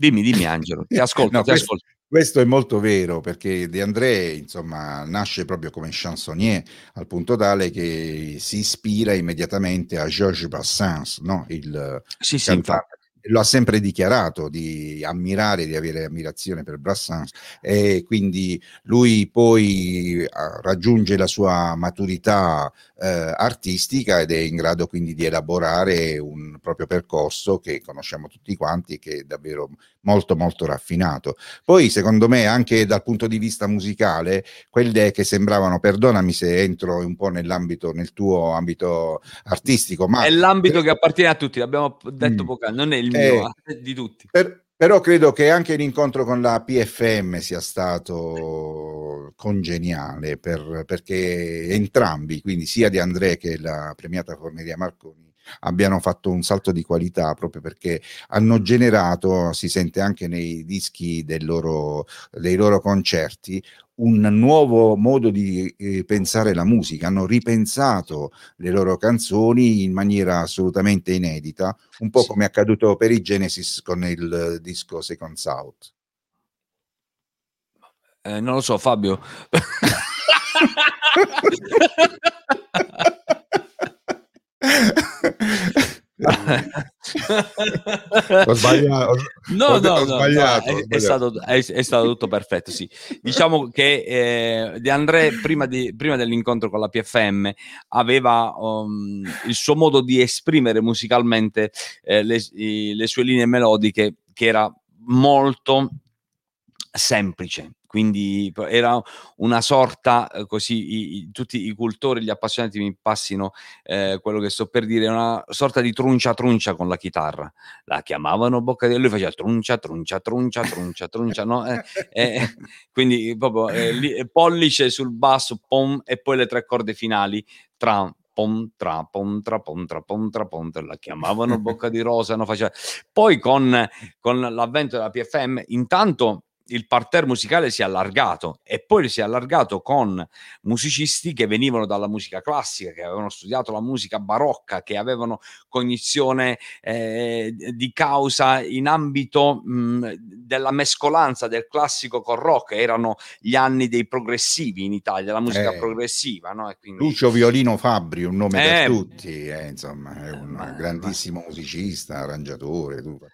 dimmi dimmi Angelo ti (laughs) ascolto, no, ti questo, ascolto. Questo è molto vero perché De André, insomma, nasce proprio come chansonnier al punto tale che si ispira immediatamente a Georges Brassens, no? il sì, sì, cantante, lo ha sempre dichiarato di ammirare, di avere ammirazione per Brassens e quindi lui poi ah, raggiunge la sua maturità eh, artistica ed è in grado quindi di elaborare un proprio percorso che conosciamo tutti quanti e che è davvero molto molto raffinato. Poi secondo me anche dal punto di vista musicale quelle che sembravano, perdonami se entro un po' nell'ambito, nel tuo ambito artistico, ma... È l'ambito che appartiene a tutti, l'abbiamo detto mm. poc'anzi, non è il mio, eh, di tutti. Per, però credo che anche l'incontro con la PFM sia stato congeniale per, perché entrambi, quindi sia di Andrea che la premiata Forneria Marconi, abbiano fatto un salto di qualità proprio perché hanno generato, si sente anche nei dischi loro, dei loro concerti, un nuovo modo di eh, pensare la musica, hanno ripensato le loro canzoni in maniera assolutamente inedita, un po' sì. come è accaduto per i Genesis con il disco Second South. Eh, non lo so, Fabio. (laughs) (laughs) ho sbagliato. (laughs) No, ho, no, ho no, sbagliato, no, è, è, stato, è, è, stato, tutto perfetto, sì. Diciamo che eh, De André, prima, di, prima, dell'incontro con la PFM, aveva um, il suo modo di esprimere musicalmente eh, le, i, le sue linee melodiche che era molto semplice quindi era una sorta, eh, così i, tutti i cultori, gli appassionati mi passino eh, quello che sto per dire, una sorta di truncia truncia con la chitarra. La chiamavano bocca di... lui faceva truncia truncia truncia truncia truncia, no? Eh, eh, (laughs) quindi proprio eh, lì, pollice sul basso, pom, e poi le tre corde finali, tra pom tra pom tra pom tra pom tra pom la chiamavano bocca di rosa no? Faceva... poi con, con l'avvento della PFM intanto il parterre musicale si è allargato e poi si è allargato con musicisti che venivano dalla musica classica, che avevano studiato la musica barocca, che avevano cognizione eh, di causa in ambito mh, della mescolanza del classico col rock, erano gli anni dei progressivi in Italia, la musica eh, progressiva. No? Quindi... Lucio Violino Fabri, un nome eh, per tutti, eh, insomma, è un grandissimo musicista, arrangiatore, tutto.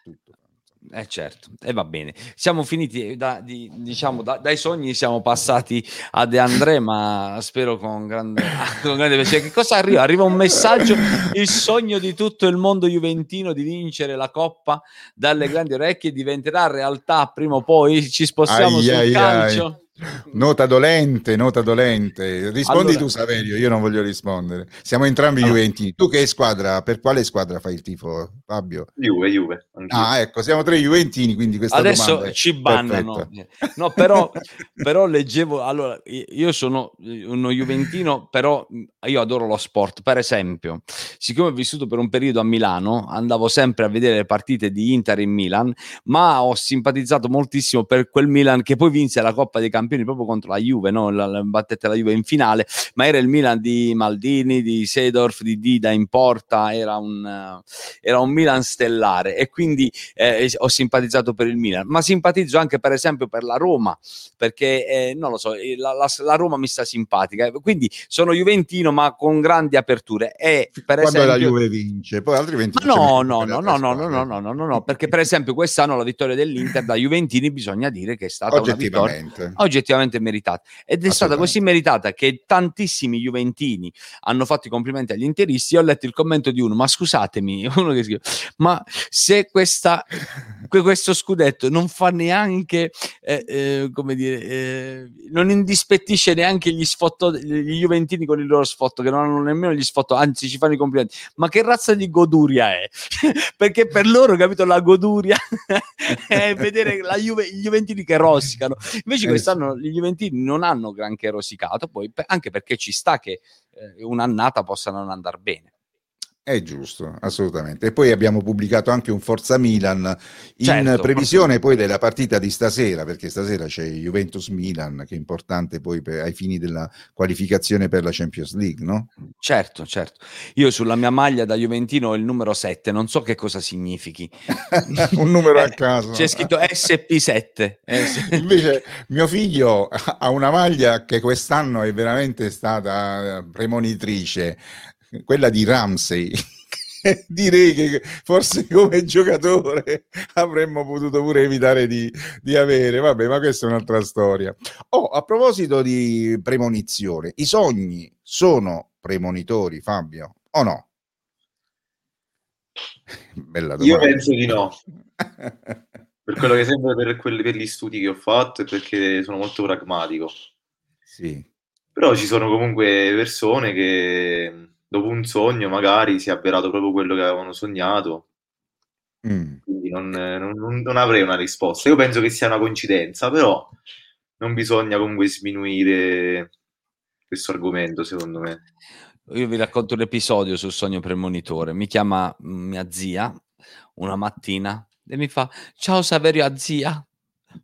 Eh certo, e eh, va bene. Siamo finiti da, di, diciamo, da, dai sogni, siamo passati a De André, ma spero con grande, (laughs) con grande piacere. Che cosa arriva? Arriva un messaggio, il sogno di tutto il mondo juventino di vincere la Coppa dalle grandi orecchie diventerà realtà prima o poi, ci spostiamo ai, sul ai, calcio. Ai. Nota dolente, nota dolente. Rispondi allora, tu, Saverio, io non voglio rispondere. Siamo entrambi allora. Juventini. Tu che squadra, per quale squadra fai il tifo, Fabio? Juve, Juve. Anch'io. Ah, ecco, siamo tre Juventini, quindi questa Adesso ci bannano. No, però, (laughs) però leggevo, allora, io sono uno Juventino, però io adoro lo sport. Per esempio, siccome ho vissuto per un periodo a Milano, andavo sempre a vedere le partite di Inter in Milan, ma ho simpatizzato moltissimo per quel Milan che poi vinse la Coppa dei Campioni campioni proprio contro la Juve, no? la, la, battette la Juve in finale, ma era il Milan di Maldini, di Seedorf, di Dida in porta, era un, era un Milan stellare. E quindi eh, ho simpatizzato per il Milan, ma simpatizzo anche per esempio per la Roma, perché eh, non lo so, eh, la, la, la, Roma mi sta simpatica, quindi sono Juventino ma con grandi aperture. E per Quando esempio... la Juve vince, poi altrimenti... No, no, no, no, no, no, no, no, no, no, no, perché per esempio quest'anno la vittoria dell'Inter da Juventini bisogna dire che è stata una vittoria oggettivamente meritata. Ed è stata così meritata che tantissimi Juventini hanno fatto i complimenti agli interisti. Io ho letto il commento di uno, ma scusatemi, (laughs) uno che scrive, ma se questa, questo scudetto non fa neanche, eh, eh, come dire, eh, non indispettisce neanche gli sfotto, gli Juventini con il loro sfotto, che non hanno nemmeno gli sfotto, anzi ci fanno i complimenti. Ma che razza di goduria è? (laughs) Perché per loro, capito, la goduria (laughs) è vedere la Juve, gli Juventini che rosicano. Invece eh quest'anno gli Juventini non hanno granché rosicato, poi anche perché ci sta che eh, un'annata possa non andare bene. È giusto, assolutamente. E poi abbiamo pubblicato anche un Forza Milan in certo, previsione poi della partita di stasera, perché stasera c'è Juventus Milan, che è importante poi per, ai fini della qualificazione per la Champions League, no? Certo, certo. Io sulla mia maglia da Juventino ho il numero 7, non so che cosa significhi. (laughs) un numero a eh, caso. C'è scritto SP7. (laughs) Invece mio figlio ha una maglia che quest'anno è veramente stata premonitrice quella di Ramsey. (laughs) Direi che forse come giocatore avremmo potuto pure evitare di, di, avere. Vabbè, ma questa è un'altra storia. Oh, a proposito di premonizione, i sogni sono premonitori, Fabio, o no? Bella domanda. Io penso di no. (laughs) per quello che sembra per, quelli, per gli studi che ho fatto e perché sono molto pragmatico. Sì. Però ci sono comunque persone che dopo un sogno magari si è avverato proprio quello che avevano sognato. Mm. Quindi non, non, non, avrei una risposta. Io penso che sia una coincidenza, però non bisogna comunque sminuire questo argomento, secondo me. Io vi racconto un episodio sul sogno premonitore. Mi chiama mia zia una mattina e mi fa: Ciao Saverio, zia.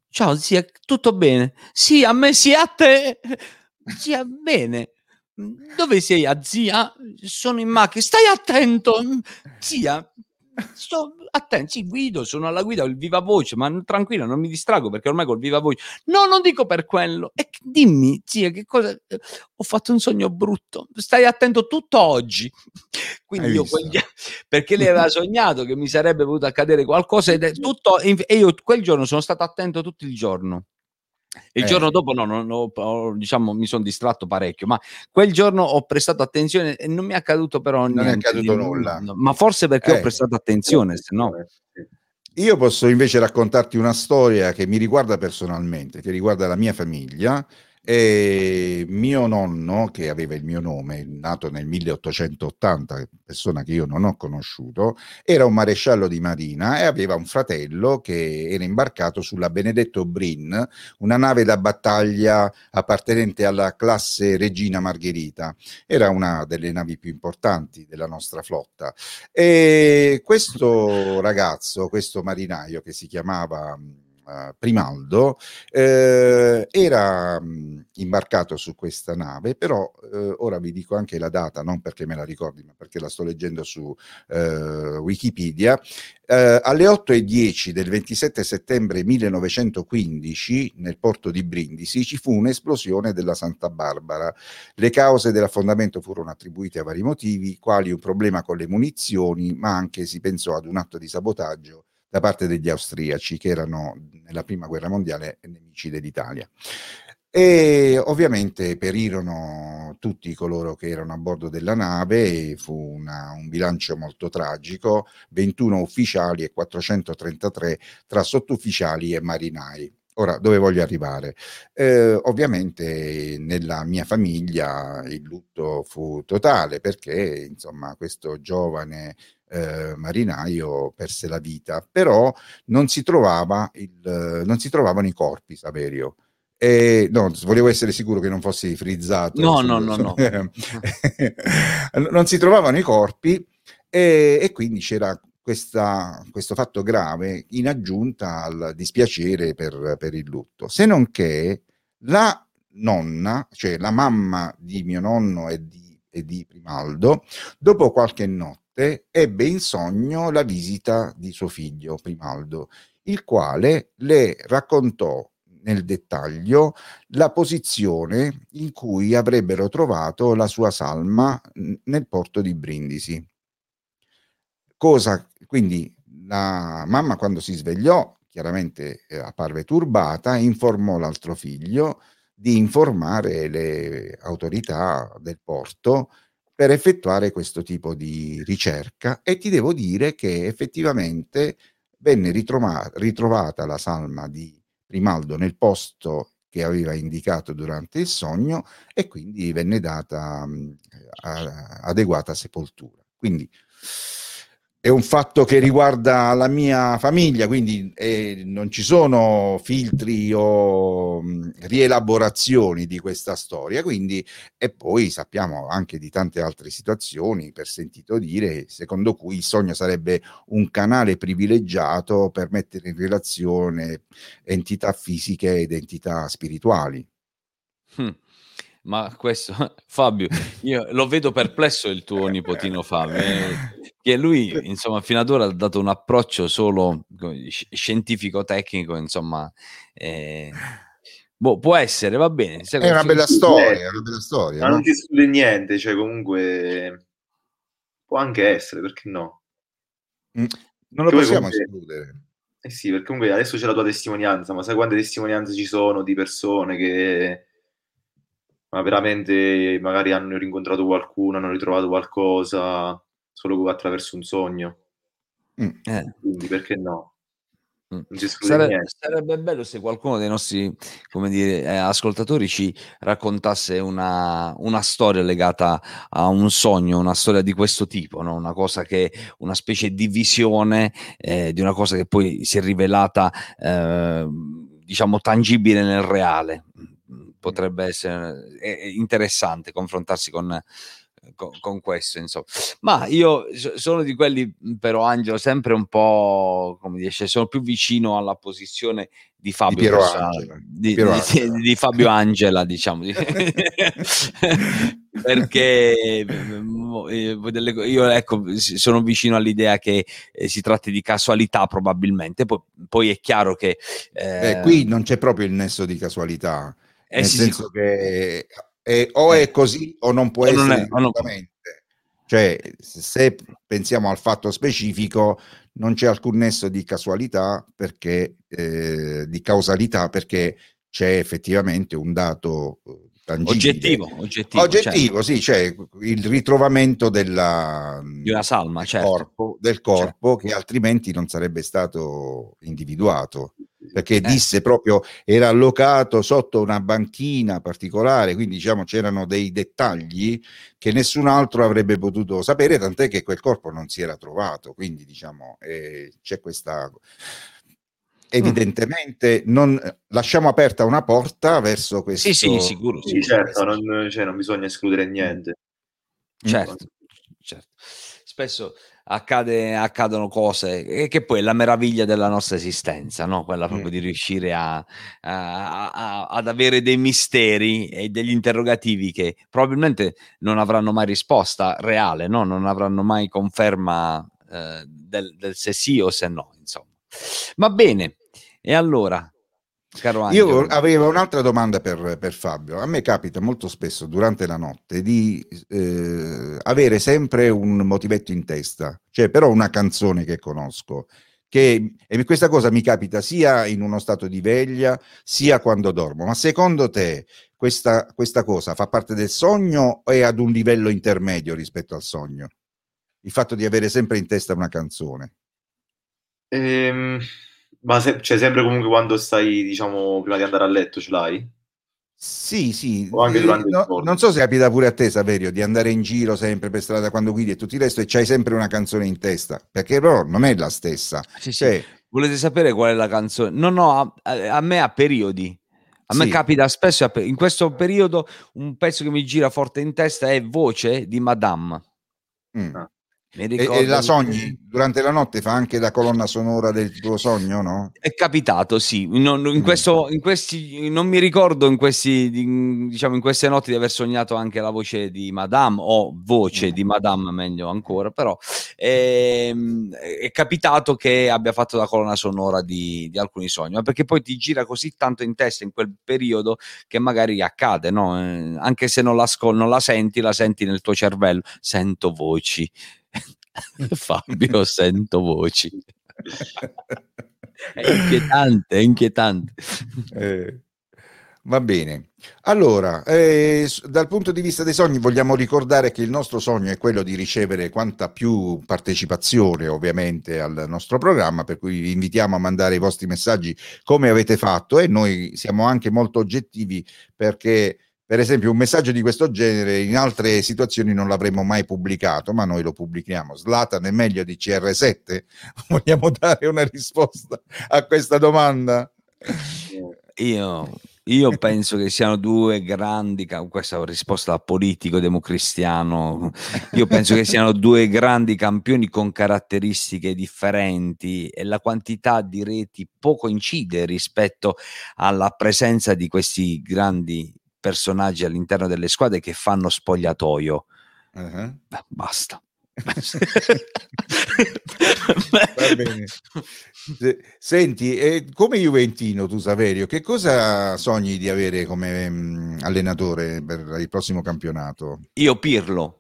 Ciao zia, tutto bene? Sì, a me sì, a te. (laughs) Zia, bene. Dove sei, a zia? Sono in macchina. Stai attento, zia. sto attento, sì, guido, sono alla guida, ho il viva voce, ma tranquillo, non mi distrago perché ormai col viva voce. No, non dico per quello. E dimmi, zia, che cosa ho fatto un sogno brutto. Stai attento tutto oggi. (laughs) Quindi io quegli... (laughs) perché lei aveva sognato che mi sarebbe potuto accadere qualcosa ed è (laughs) tutto e io quel giorno sono stato attento tutto il giorno. Il eh. giorno dopo no, no, no diciamo, mi sono distratto parecchio, ma quel giorno ho prestato attenzione e non mi è accaduto però non niente. è accaduto nulla. Ma forse perché eh. ho prestato attenzione, se no... Io posso invece raccontarti una storia che mi riguarda personalmente, che riguarda la mia famiglia e mio nonno, che aveva il mio nome, nato nel 1880, persona che io non ho conosciuto, era un maresciallo di marina e aveva un fratello che era imbarcato sulla Benedetto Brin, una nave da battaglia appartenente alla classe Regina Margherita. Era una delle navi più importanti della nostra flotta. E questo ragazzo, questo marinaio che si chiamava Primaldo, eh, era mm, imbarcato su questa nave, però eh, ora vi dico anche la data, non perché me la ricordi, ma perché la sto leggendo su eh, Wikipedia. Eh, alle 8.10 del 27 settembre 1915 nel porto di Brindisi ci fu un'esplosione della Santa Barbara. Le cause dell'affondamento furono attribuite a vari motivi, quali un problema con le munizioni, ma anche si pensò ad un atto di sabotaggio da parte degli austriaci che erano nella prima guerra mondiale nemici dell'Italia. E ovviamente perirono tutti coloro che erano a bordo della nave, fu una, un bilancio molto tragico, 21 ufficiali e 433 tra sottufficiali e marinai. Ora, dove voglio arrivare? Eh, ovviamente nella mia famiglia il lutto fu totale perché, insomma, questo giovane eh, marinaio perse la vita, però non si, trovava il, non si trovavano i corpi, Saverio. E, no, volevo essere sicuro che non fossi frizzato. No, no, no, no. (laughs) non si trovavano i corpi e, e quindi c'era questa, questo fatto grave in aggiunta al dispiacere per, per il lutto. Se non che la nonna, cioè la mamma di mio nonno e di, e di Primaldo, dopo qualche notte, ebbe in sogno la visita di suo figlio Primaldo, il quale le raccontò nel dettaglio la posizione in cui avrebbero trovato la sua salma nel porto di Brindisi. Cosa quindi la mamma quando si svegliò chiaramente eh, apparve turbata, informò l'altro figlio di informare le autorità del porto per effettuare questo tipo di ricerca e ti devo dire che effettivamente venne ritrova- ritrovata la salma di Primaldo nel posto che aveva indicato durante il sogno e quindi venne data mh, a, adeguata sepoltura. Quindi è un fatto che riguarda la mia famiglia, quindi eh, non ci sono filtri o mh, rielaborazioni di questa storia, quindi e poi sappiamo anche di tante altre situazioni per sentito dire, secondo cui il sogno sarebbe un canale privilegiato per mettere in relazione entità fisiche ed entità spirituali. Hmm. Ma questo, (laughs) Fabio, io lo vedo perplesso il tuo nipotino Fabio, eh, che lui, insomma, fino ad ora ha dato un approccio solo scientifico-tecnico, insomma, eh, boh, può essere, va bene. È una bella storia, è una bella storia. Ma no? non ti esclude niente, cioè comunque può anche essere, perché no? Mm, non lo che possiamo comunque... escludere. Eh sì, perché comunque adesso c'è la tua testimonianza, ma sai quante testimonianze ci sono di persone che ma veramente magari hanno rincontrato qualcuno, hanno ritrovato qualcosa solo attraverso un sogno. Mm. Eh. Quindi perché no? Mm. Sarebbe, sarebbe, bello se qualcuno dei nostri come dire, eh, ascoltatori ci raccontasse una, una, storia legata a un sogno, una storia di questo tipo, no? una cosa che una specie di visione eh, di una cosa che poi si è rivelata eh, diciamo tangibile nel reale potrebbe essere interessante confrontarsi con, con, con, questo, insomma. Ma io sono di quelli, però, Angelo, sempre un po', come dice, sono più vicino alla posizione di Fabio di, Angela, di, di, (laughs) di, Fabio Angela, diciamo, (laughs) perché eh, delle, io ecco, sono vicino all'idea che eh, si tratti di casualità probabilmente, poi, poi è chiaro che... Eh, qui non c'è proprio il nesso di casualità, nel sì, senso sì. che è, o è così o non può o essere assolutamente. Cioè, se pensiamo al fatto specifico, non c'è alcun nesso di casualità perché, eh, di causalità perché c'è effettivamente un dato eh, tangibile. Oggettivo, oggettivo, oggettivo certo. sì, cioè il ritrovamento della, di una salma, del certo. corpo, del corpo certo. che altrimenti non sarebbe stato individuato perché eh. disse proprio era allocato sotto una banchina particolare, quindi diciamo c'erano dei dettagli che nessun altro avrebbe potuto sapere, tant'è che quel corpo non si era trovato, quindi diciamo eh, c'è questa evidentemente non, lasciamo aperta una porta verso questo. Sì, sì, sicuro. Sì, certo, non, cioè, non bisogna escludere niente. Certo, certo. Spesso accade, accadono cose e che poi è la meraviglia della nostra esistenza, no? quella proprio mm. di riuscire a, a, a, ad avere dei misteri e degli interrogativi che probabilmente non avranno mai risposta reale, no? non avranno mai conferma eh, del, del se sì o se no. Insomma. Va bene, e allora, caro Angelo? Io avevo un'altra domanda per, per, Fabio. A me capita molto spesso durante la notte di eh, avere sempre un motivetto in testa, cioè però una canzone che conosco. Che, e questa cosa mi capita sia in uno stato di veglia sia quando dormo. Ma secondo te questa, questa cosa fa parte del sogno o è ad un livello intermedio rispetto al sogno? Il fatto di avere sempre in testa una canzone. Ehm, ma se, cioè, sempre comunque quando stai, diciamo, prima di andare a letto ce l'hai? Sì, sì, o anche durante no, non so se capita pure a te, Saverio, di andare in giro sempre per strada quando guidi e tutto il resto e c'hai sempre una canzone in testa, perché però non è la stessa. Sì, cioè, sì. Volete sapere qual è la canzone? No, no, a, a me a periodi. A me capita spesso, in questo periodo, un pezzo che mi gira forte in testa è Voce di Madame. Mm. E, la sogni durante la notte fa anche da colonna sonora del tuo sogno, no? È capitato, sì. Non, in, mm. questo, in questi, non mi ricordo in, questi, diciamo, in queste notti di aver sognato anche la voce di Madame o voce mm. di Madame, meglio ancora, però è, ehm, è, capitato che abbia fatto la colonna sonora di, di, alcuni sogni, ma perché poi ti gira così tanto in testa in quel periodo che magari accade, no? Eh, anche se non la, non la senti, la senti nel tuo cervello. Sento voci (laughs) Fabio, sento voci. (laughs) è inquietante, è inquietante. Eh, va bene. Allora, eh, dal punto di vista dei sogni, vogliamo ricordare che il nostro sogno è quello di ricevere quanta più partecipazione, ovviamente, al nostro programma, per cui vi invitiamo a mandare i vostri messaggi come avete fatto e noi siamo anche molto oggettivi perché per esempio, un messaggio di questo genere in altre situazioni non l'avremmo mai pubblicato, ma noi lo pubblichiamo. Slatan è meglio di CR7? (laughs) Vogliamo dare una risposta a questa domanda? Io, io penso che siano due grandi, questa è una risposta da politico democristiano, io penso che siano due grandi campioni con caratteristiche differenti e la quantità di reti poco incide rispetto alla presenza di questi grandi personaggi all'interno delle squadre che fanno spogliatoio. Uh-huh. Beh, basta. Va bene. Senti, eh, come Juventino, tu Saverio, che cosa sogni di avere come mh, mm, allenatore per il prossimo campionato? Io Pirlo.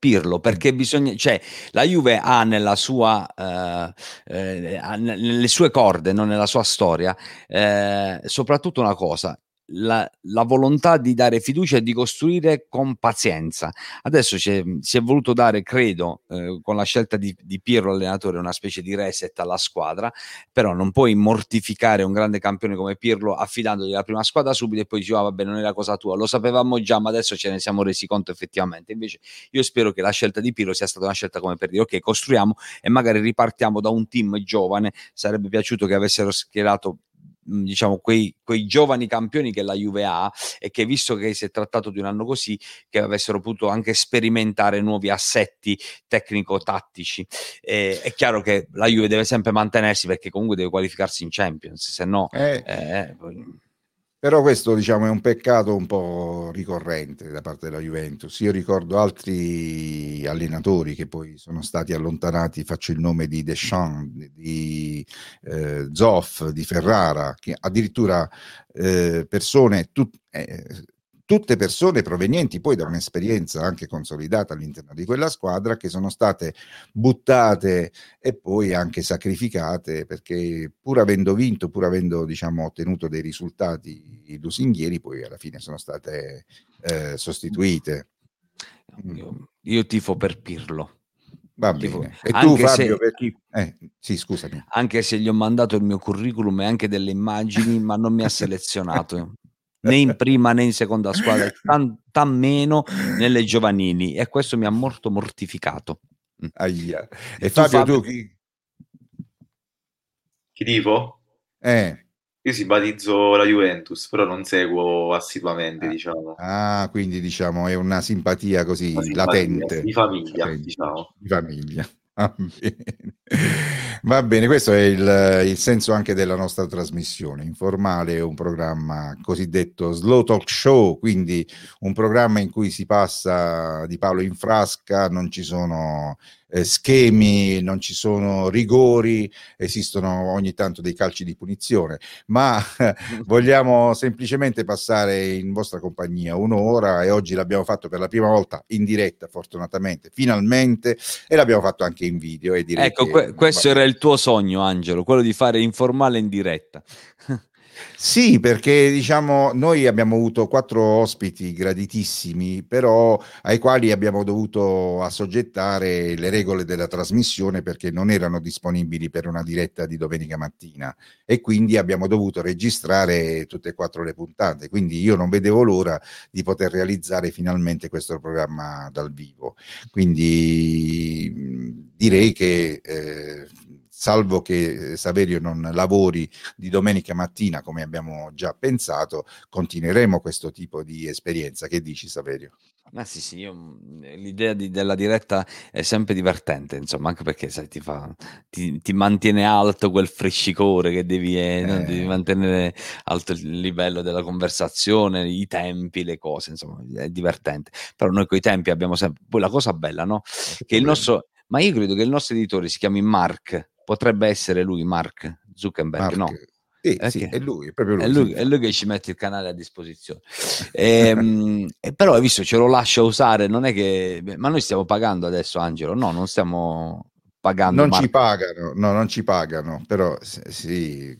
Pirlo perché bisogna, cioè la Juve ha nella sua, uh, eh, nelle sue corde, non nella sua storia, eh, soprattutto una cosa, la, la, volontà di dare fiducia e di costruire con pazienza. Adesso si è voluto dare, credo, eh, con la scelta di, di Piero allenatore, una specie di reset alla squadra, però non puoi mortificare un grande campione come Pirlo affidandogli la prima squadra subito e poi dici, ah, vabbè, non era cosa tua, lo sapevamo già, ma adesso ce ne siamo resi conto effettivamente. Invece io spero che la scelta di Pirlo sia stata una scelta come per dire, ok, costruiamo e magari ripartiamo da un team giovane, sarebbe piaciuto che avessero schierato diciamo quei, quei, giovani campioni che la Juve ha e che visto che si è trattato di un anno così che avessero potuto anche sperimentare nuovi assetti tecnico-tattici eh, è chiaro che la Juve deve sempre mantenersi perché comunque deve qualificarsi in Champions se no eh. Eh, Però questo diciamo, è un peccato un po' ricorrente da parte della Juventus. Io ricordo altri allenatori che poi sono stati allontanati, faccio il nome di Deschamps, di eh, Zoff, di Ferrara, che addirittura eh, persone, tut, eh, tutte persone provenienti poi da un'esperienza anche consolidata all'interno di quella squadra che sono state buttate e poi anche sacrificate perché pur avendo vinto, pur avendo diciamo, ottenuto dei risultati lusinghieri, poi alla fine sono state eh, sostituite. Io, io tifo per Pirlo. Va bene. E tu Fabio, se, per chi... Eh, sì, scusami. Anche se gli ho mandato il mio curriculum e anche delle immagini, ma non mi ha selezionato né in prima né in seconda squadra, tan, meno nelle giovanili e questo mi ha molto mortificato. Mm. Aia. E, e Fabio, Fabio, tu chi? Chi tifo? Eh. Io simpatizzo la Juventus, però non seguo assiduamente, ah, diciamo. Ah, quindi diciamo è una simpatia così una simpatia, latente. Di famiglia, latente. diciamo. Di famiglia. Va bene. Questo è il, il, senso anche della nostra trasmissione. Informale un programma cosiddetto slow talk show, quindi un programma in cui si passa di palo in frasca, non ci sono eh, schemi, non ci sono rigori, esistono ogni tanto dei calci di punizione, ma (laughs) vogliamo semplicemente passare in vostra compagnia un'ora e oggi l'abbiamo fatto per la prima volta in diretta, fortunatamente, finalmente, e l'abbiamo fatto anche in video. Ecco, que- questo era il tuo sogno, Angelo, quello di fare informale in diretta. (laughs) Sì, perché diciamo noi abbiamo avuto quattro ospiti graditissimi, però ai quali abbiamo dovuto assoggettare le regole della trasmissione perché non erano disponibili per una diretta di domenica mattina e quindi abbiamo dovuto registrare tutte e quattro le puntate. Quindi io non vedevo l'ora di poter realizzare finalmente questo programma dal vivo. Quindi direi che eh, salvo che eh, Saverio non lavori di domenica mattina come abbiamo già pensato, continueremo questo tipo di esperienza. Che dici Saverio? Ma sì, sì, io, mm, l'idea di, della diretta è sempre divertente, insomma, anche perché sai, ti, fa, ti, ti mantiene alto quel frescicore che devi, eh, no? devi, mantenere alto il livello della conversazione, i tempi, le cose, insomma, è divertente. Però noi con i tempi abbiamo sempre... Poi la cosa bella, no? Che il nostro... Ma io credo che il nostro editore si chiami Mark, potrebbe essere lui, Mark Zuckerberg, Mark. no? Sì, okay. sì, è lui, è proprio lui. È lui, è lui, che ci mette il canale a disposizione. e, ehm, (laughs) e però hai visto, ce lo lascia usare, non è che... Ma noi stiamo pagando adesso, Angelo? No, non stiamo pagando. Non Mark. ci pagano, no, non ci pagano, però sì...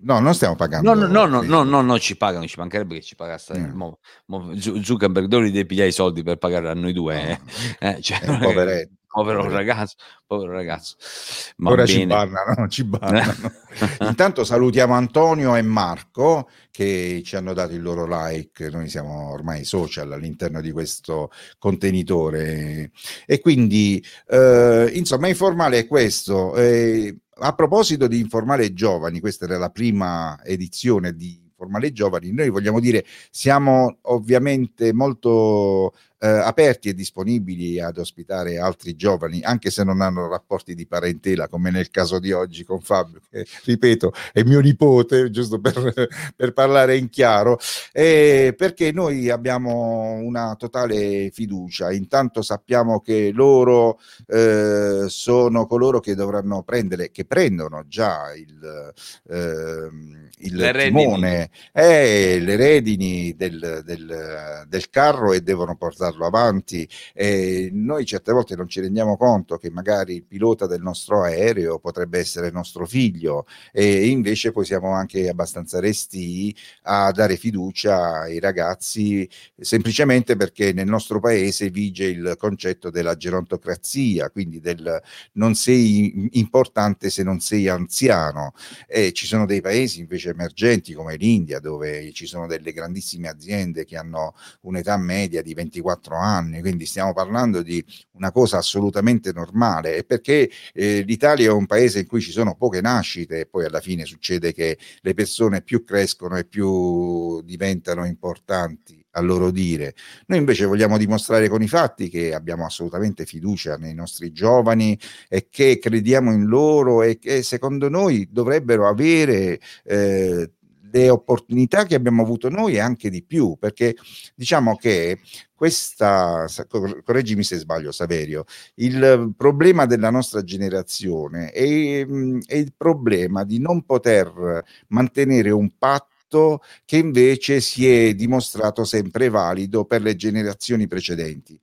No, non stiamo pagando. No, no, no, no, no, no, ci pagano, ci mancherebbe che ci pagasse. Mm. Mo, mo, Zuckerberg dove li devi pigliare i soldi per pagare a noi due? No. Eh? cioè, poveretto povero ragazzo, povero ragazzo. Ma Ora bene. (laughs) ci bannano, ci bannano. Intanto salutiamo Antonio e Marco che ci hanno dato il loro like, noi siamo ormai social all'interno di questo contenitore e quindi eh, insomma informale è questo. Eh, a proposito di informale giovani, questa era la prima edizione di informale giovani, noi vogliamo dire siamo ovviamente molto eh, aperti e disponibili ad ospitare altri giovani, anche se non hanno rapporti di parentela, come nel caso di oggi con Fabio, che ripeto è mio nipote, giusto per, (laughs) per parlare in chiaro, eh, perché noi abbiamo una totale fiducia. Intanto sappiamo che loro eh, sono coloro che dovranno prendere, che prendono già il, ehm, il timone, eh, le redini del, del, del carro e devono portare portarlo avanti. E noi certe volte non ci rendiamo conto che magari il pilota del nostro aereo potrebbe essere nostro figlio e invece poi siamo anche abbastanza resti a dare fiducia ai ragazzi semplicemente perché nel nostro paese vige il concetto della gerontocrazia, quindi del non sei importante se non sei anziano. E ci sono dei paesi invece emergenti come l'India dove ci sono delle grandissime aziende che hanno un'età media di 24 4 anni, quindi stiamo parlando di una cosa assolutamente normale e perché eh, l'Italia è un paese in cui ci sono poche nascite e poi alla fine succede che le persone più crescono e più diventano importanti a loro dire. Noi invece vogliamo dimostrare con i fatti che abbiamo assolutamente fiducia nei nostri giovani e che crediamo in loro e che secondo noi dovrebbero avere eh, le opportunità che abbiamo avuto noi e anche di più, perché diciamo che questa, correggimi se sbaglio Saverio, il problema della nostra generazione è, è il problema di non poter mantenere un patto che invece si è dimostrato sempre valido per le generazioni precedenti,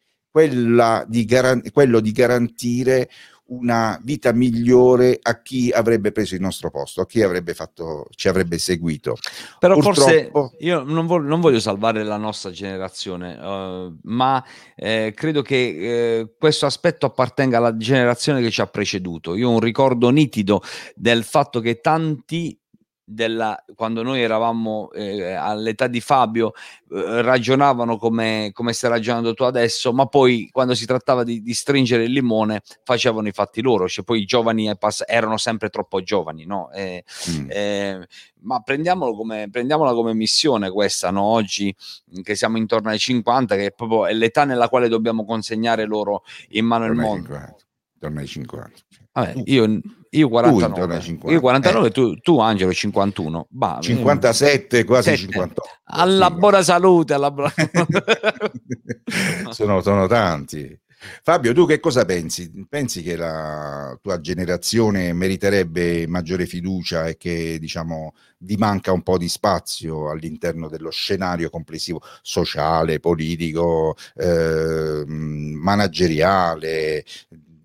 di garan- quello di garantire una vita migliore a chi avrebbe preso il nostro posto, a chi avrebbe fatto, ci avrebbe seguito. Però Purtroppo... forse io non voglio, non voglio, salvare la nostra generazione, uh, ma eh, credo che eh, questo aspetto appartenga alla generazione che ci ha preceduto. Io ho un ricordo nitido del fatto che tanti della, quando noi eravamo eh, all'età di Fabio eh, ragionavano come, come, stai ragionando tu adesso, ma poi quando si trattava di, di stringere il limone facevano i fatti loro, cioè poi i giovani pass- erano sempre troppo giovani, no? Eh, mm. Eh, ma prendiamolo come, prendiamola come missione questa, no? oggi che siamo intorno ai 50, che è proprio l'età nella quale dobbiamo consegnare loro in mano il mondo. 50, intorno ai 50. Vabbè, io io 49, io 49 eh. tu, tu, Angelo 51, bah, 57 quasi 7. 58. Alla sì. buona salute, alla buona... (laughs) sono, sono tanti. Fabio, tu che cosa pensi? Pensi che la tua generazione meriterebbe maggiore fiducia e che diciamo vi manca un po' di spazio all'interno dello scenario complessivo sociale, politico, eh, manageriale,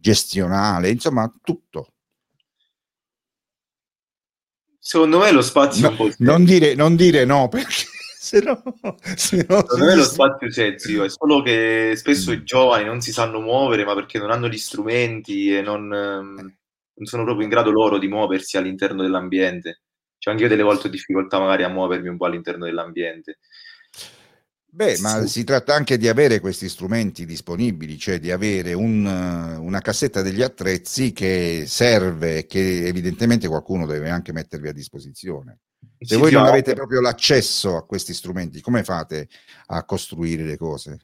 gestionale, insomma tutto? Secondo me lo spazio... No, non, dire, non dire no (laughs) perché... Se no, se no Secondo me lo spazio c'è, zio, è solo che spesso mm. i giovani non si sanno muovere, ma perché non hanno gli strumenti e non, ehm, non sono proprio in grado loro di muoversi all'interno dell'ambiente. Cioè, anche io delle volte ho difficoltà magari a muovermi un po' all'interno dell'ambiente. Beh, ma si tratta anche di avere questi strumenti disponibili, cioè di avere un, una cassetta degli attrezzi che serve, che evidentemente qualcuno deve anche mettervi a disposizione. Se voi non avete proprio l'accesso a questi strumenti, come fate a costruire le cose?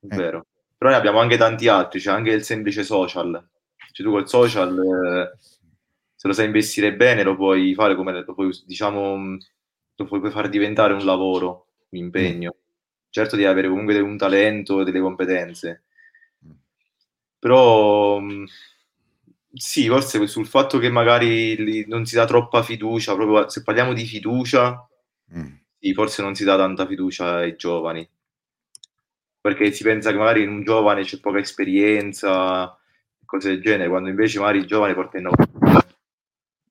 È eh. vero, però ne abbiamo anche tanti altri, c'è anche il semplice social. Cioè tu col social, eh, se lo sai investire bene, lo puoi fare come, lo puoi, diciamo, lo puoi far diventare un lavoro, un impegno. Mm certo di avere comunque un talento e delle competenze. Però mm, sì, forse sul fatto che magari non si dà troppa fiducia, proprio se parliamo di fiducia, mm. sì, forse non si dà tanta fiducia ai giovani. Perché si pensa che magari in un giovane c'è poca esperienza, cose del genere, quando invece magari il giovane porta innovazione.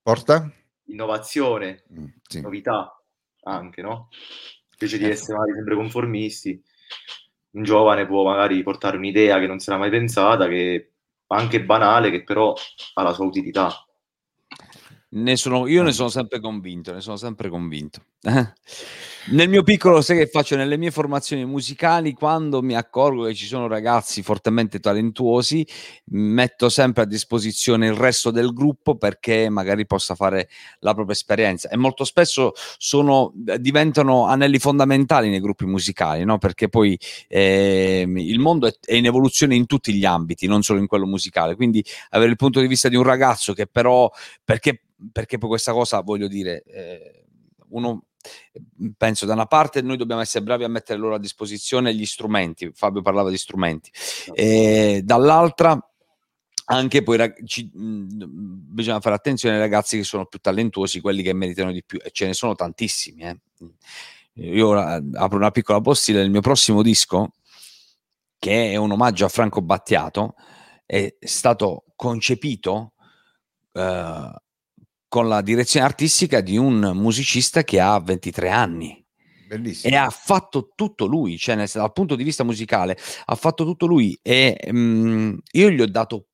Porta? Innovazione, mm, sì. novità anche, no? Invece di ecco. essere magari sempre conformisti, un giovane può magari portare un'idea che non si era mai pensata, che anche banale, che però ha la sua utilità. Ne sono, io ne sono sempre convinto, ne sono sempre convinto. Nel mio piccolo, sai che faccio nelle mie formazioni musicali, quando mi accorgo che ci sono ragazzi fortemente talentuosi, metto sempre a disposizione il resto del gruppo perché magari possa fare la propria esperienza. E molto spesso sono, diventano anelli fondamentali nei gruppi musicali, no? perché poi eh, il mondo è, in evoluzione in tutti gli ambiti, non solo in quello musicale. Quindi avere il punto di vista di un ragazzo che però, perché, perché poi questa cosa, voglio dire, eh, uno penso da una parte noi dobbiamo essere bravi a mettere loro a disposizione gli strumenti, Fabio parlava di strumenti, e dall'altra anche poi ci, mh, bisogna fare attenzione ai ragazzi che sono più talentuosi, quelli che meritano di più, e ce ne sono tantissimi. Eh. Io ora apro una piccola postilla del mio prossimo disco, che è un omaggio a Franco Battiato, è stato concepito uh, con la direzione artistica di un musicista che ha 23 anni. Bellissimo. E ha fatto tutto lui, cioè nel, dal punto di vista musicale, ha fatto tutto lui e mh, mm, io gli ho dato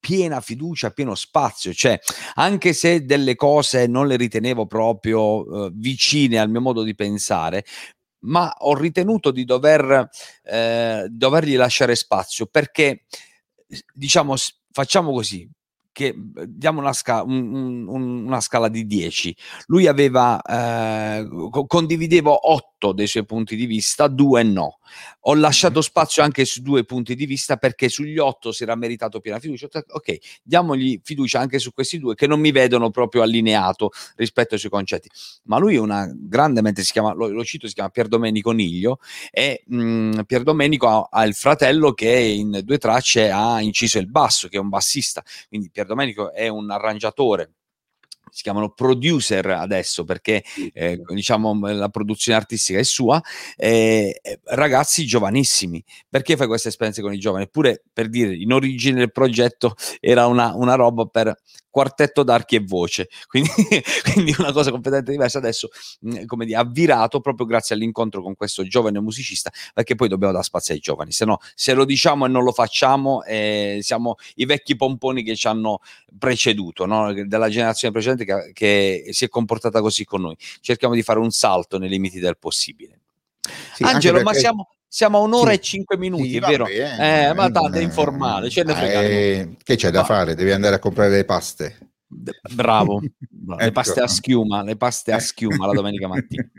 piena fiducia, pieno spazio, cioè anche se delle cose non le ritenevo proprio uh, vicine al mio modo di pensare, ma ho ritenuto di dover, eh, dovergli lasciare spazio perché, diciamo, facciamo così, che diamo una, sca- un, un, una, scala di 10. Lui aveva, eh, condivideva 8 dei suoi punti di vista, 2 no. Ho lasciato spazio anche su due punti di vista perché sugli 8 si era meritato piena fiducia. Ok, diamogli fiducia anche su questi due che non mi vedono proprio allineato rispetto ai suoi concetti. Ma lui è una grande mente, si chiama, lo, lo cito, si chiama Pier Domenico Niglio e mh, Pier Domenico ha, ha, il fratello che in due tracce ha inciso il basso, che è un bassista. Quindi Pier Domenico è un arrangiatore si chiamano producer adesso perché eh, diciamo la produzione artistica è sua, eh, ragazzi giovanissimi. Perché fai queste esperienze con i giovani? Eppure per dire, in origine il progetto era una, una roba per quartetto d'archi e voce, (laughs) quindi, quindi una cosa completamente diversa. Adesso, mh, come dire, ha virato proprio grazie all'incontro con questo giovane musicista, perché poi dobbiamo dare spazio ai giovani, se no, se lo diciamo e non lo facciamo, eh, siamo i vecchi pomponi che ci hanno preceduto, no? della generazione precedente che, che si è comportata così con noi. Cerchiamo di fare un salto nei limiti del possibile. Sì, Angelo, ma siamo, siamo a un'ora sì. e cinque minuti, sì, è vero? Bene, eh, ma tanto è informale. Cioè eh, che c'è da fare? Devi andare a comprare le paste. Bravo, (laughs) ecco. le paste a schiuma, le paste a schiuma la domenica mattina. (laughs)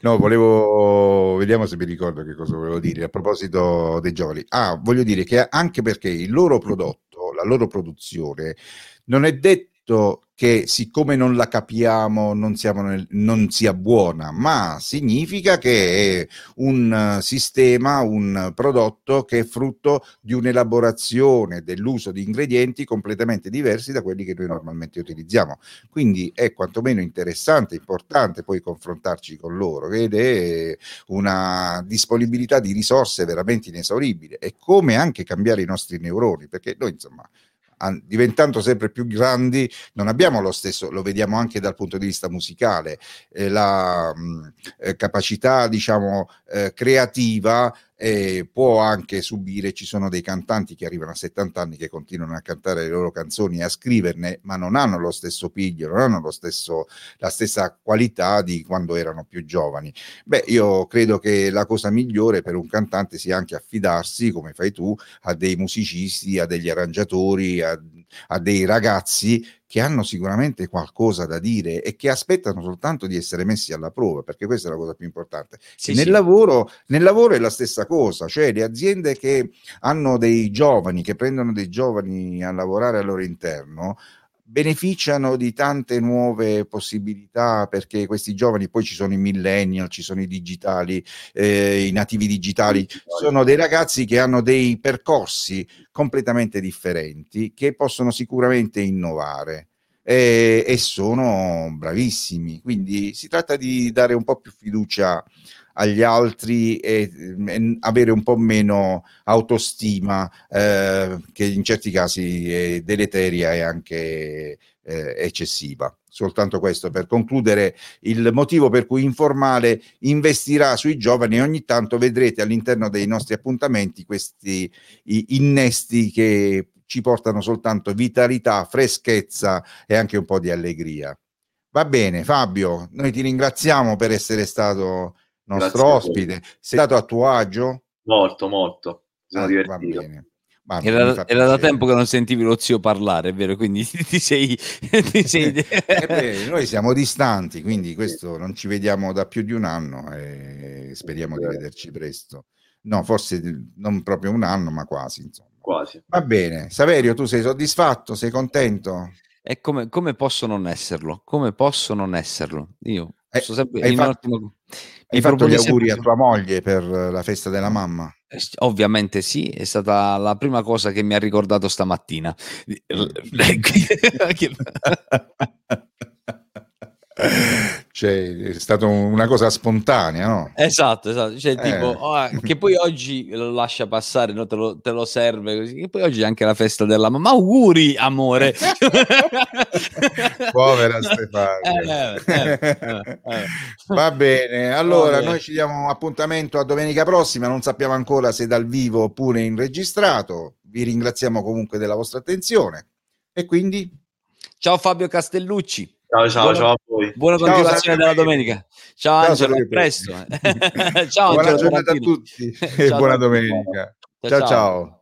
No, volevo, vediamo se mi ricordo che cosa volevo dire a proposito dei giovani. Ah, voglio dire che anche perché il loro prodotto, la loro produzione, non è detto che siccome non la capiamo non, nel, non, sia buona, ma significa che è un sistema, un prodotto che è frutto di un'elaborazione dell'uso di ingredienti completamente diversi da quelli che noi normalmente utilizziamo. Quindi è quantomeno interessante, importante poi confrontarci con loro ed è una disponibilità di risorse veramente inesauribile e come anche cambiare i nostri neuroni, perché noi insomma diventando sempre più grandi, non abbiamo lo stesso, lo vediamo anche dal punto di vista musicale, eh, la mh, eh, capacità, diciamo, eh, creativa eh, può anche subire, ci sono dei cantanti che arrivano a 70 anni che continuano a cantare le loro canzoni e a scriverne, ma non hanno lo stesso piglio, non hanno stesso, la stessa qualità di quando erano più giovani. Beh, io credo che la cosa migliore per un cantante sia anche affidarsi, come fai tu, a dei musicisti, a degli arrangiatori, a, a dei ragazzi che hanno sicuramente qualcosa da dire e che aspettano soltanto di essere messi alla prova, perché questa è la cosa più importante. Sì, nel, sì. Lavoro, nel lavoro è la stessa cosa, cioè le aziende che hanno dei giovani, che prendono dei giovani a lavorare al loro interno, beneficiano di tante nuove possibilità perché questi giovani, poi ci sono i millennial, ci sono i digitali, eh, i nativi digitali, sono dei ragazzi che hanno dei percorsi completamente differenti che possono sicuramente innovare. E, e sono bravissimi, quindi si tratta di dare un po' più fiducia agli altri e, e avere un po' meno autostima eh, che in certi casi è deleteria e anche eh, eccessiva. Soltanto questo per concludere il motivo per cui Informale investirà sui giovani ogni tanto vedrete all'interno dei nostri appuntamenti questi innesti che ci portano soltanto vitalità, freschezza e anche un po' di allegria. Va bene, Fabio, noi ti ringraziamo per essere stato nostro Grazie ospite. Sei stato a tuo agio? Molto, molto. Sono ah, divertito. Va bene. Ma era, era da tempo che non sentivi lo zio parlare, è vero? Quindi (laughs) ti sei... Ti (laughs) sei... eh beh, (laughs) noi siamo distanti, quindi questo non ci vediamo da più di un anno e speriamo di vederci presto. No, forse non proprio un anno, ma quasi. Insomma. Quasi. Va bene. Saverio, tu sei soddisfatto? Sei contento? E come, come posso non esserlo? Come posso non esserlo? Io eh, sto sempre hai, fatto, ottimo... hai fatto gli auguri a tua moglie per la festa della mamma? Eh, ovviamente sì, è stata la prima cosa che mi ha ricordato stamattina. (laughs) (laughs) cioè, è stata una cosa spontanea, no? Esatto, esatto. Cioè, eh. tipo, oh, che poi oggi lo lascia passare, no? te, lo, te, lo, serve così. Che poi oggi è anche la festa della mamma. Auguri, amore! (laughs) Povera Stefania. Eh, eh, eh, eh, Va bene, allora noi ci diamo appuntamento a domenica prossima. Non sappiamo ancora se dal vivo oppure in registrato. Vi ringraziamo comunque della vostra attenzione. E quindi. Ciao Fabio Castellucci. Ciao, ciao, buona, ciao a voi. Buona ciao, continuazione della domenica. Ciao, ciao Angelo, a presto. (laughs) ciao, buona Angelo, giornata a tutti (laughs) e buona domenica. ciao. ciao. ciao.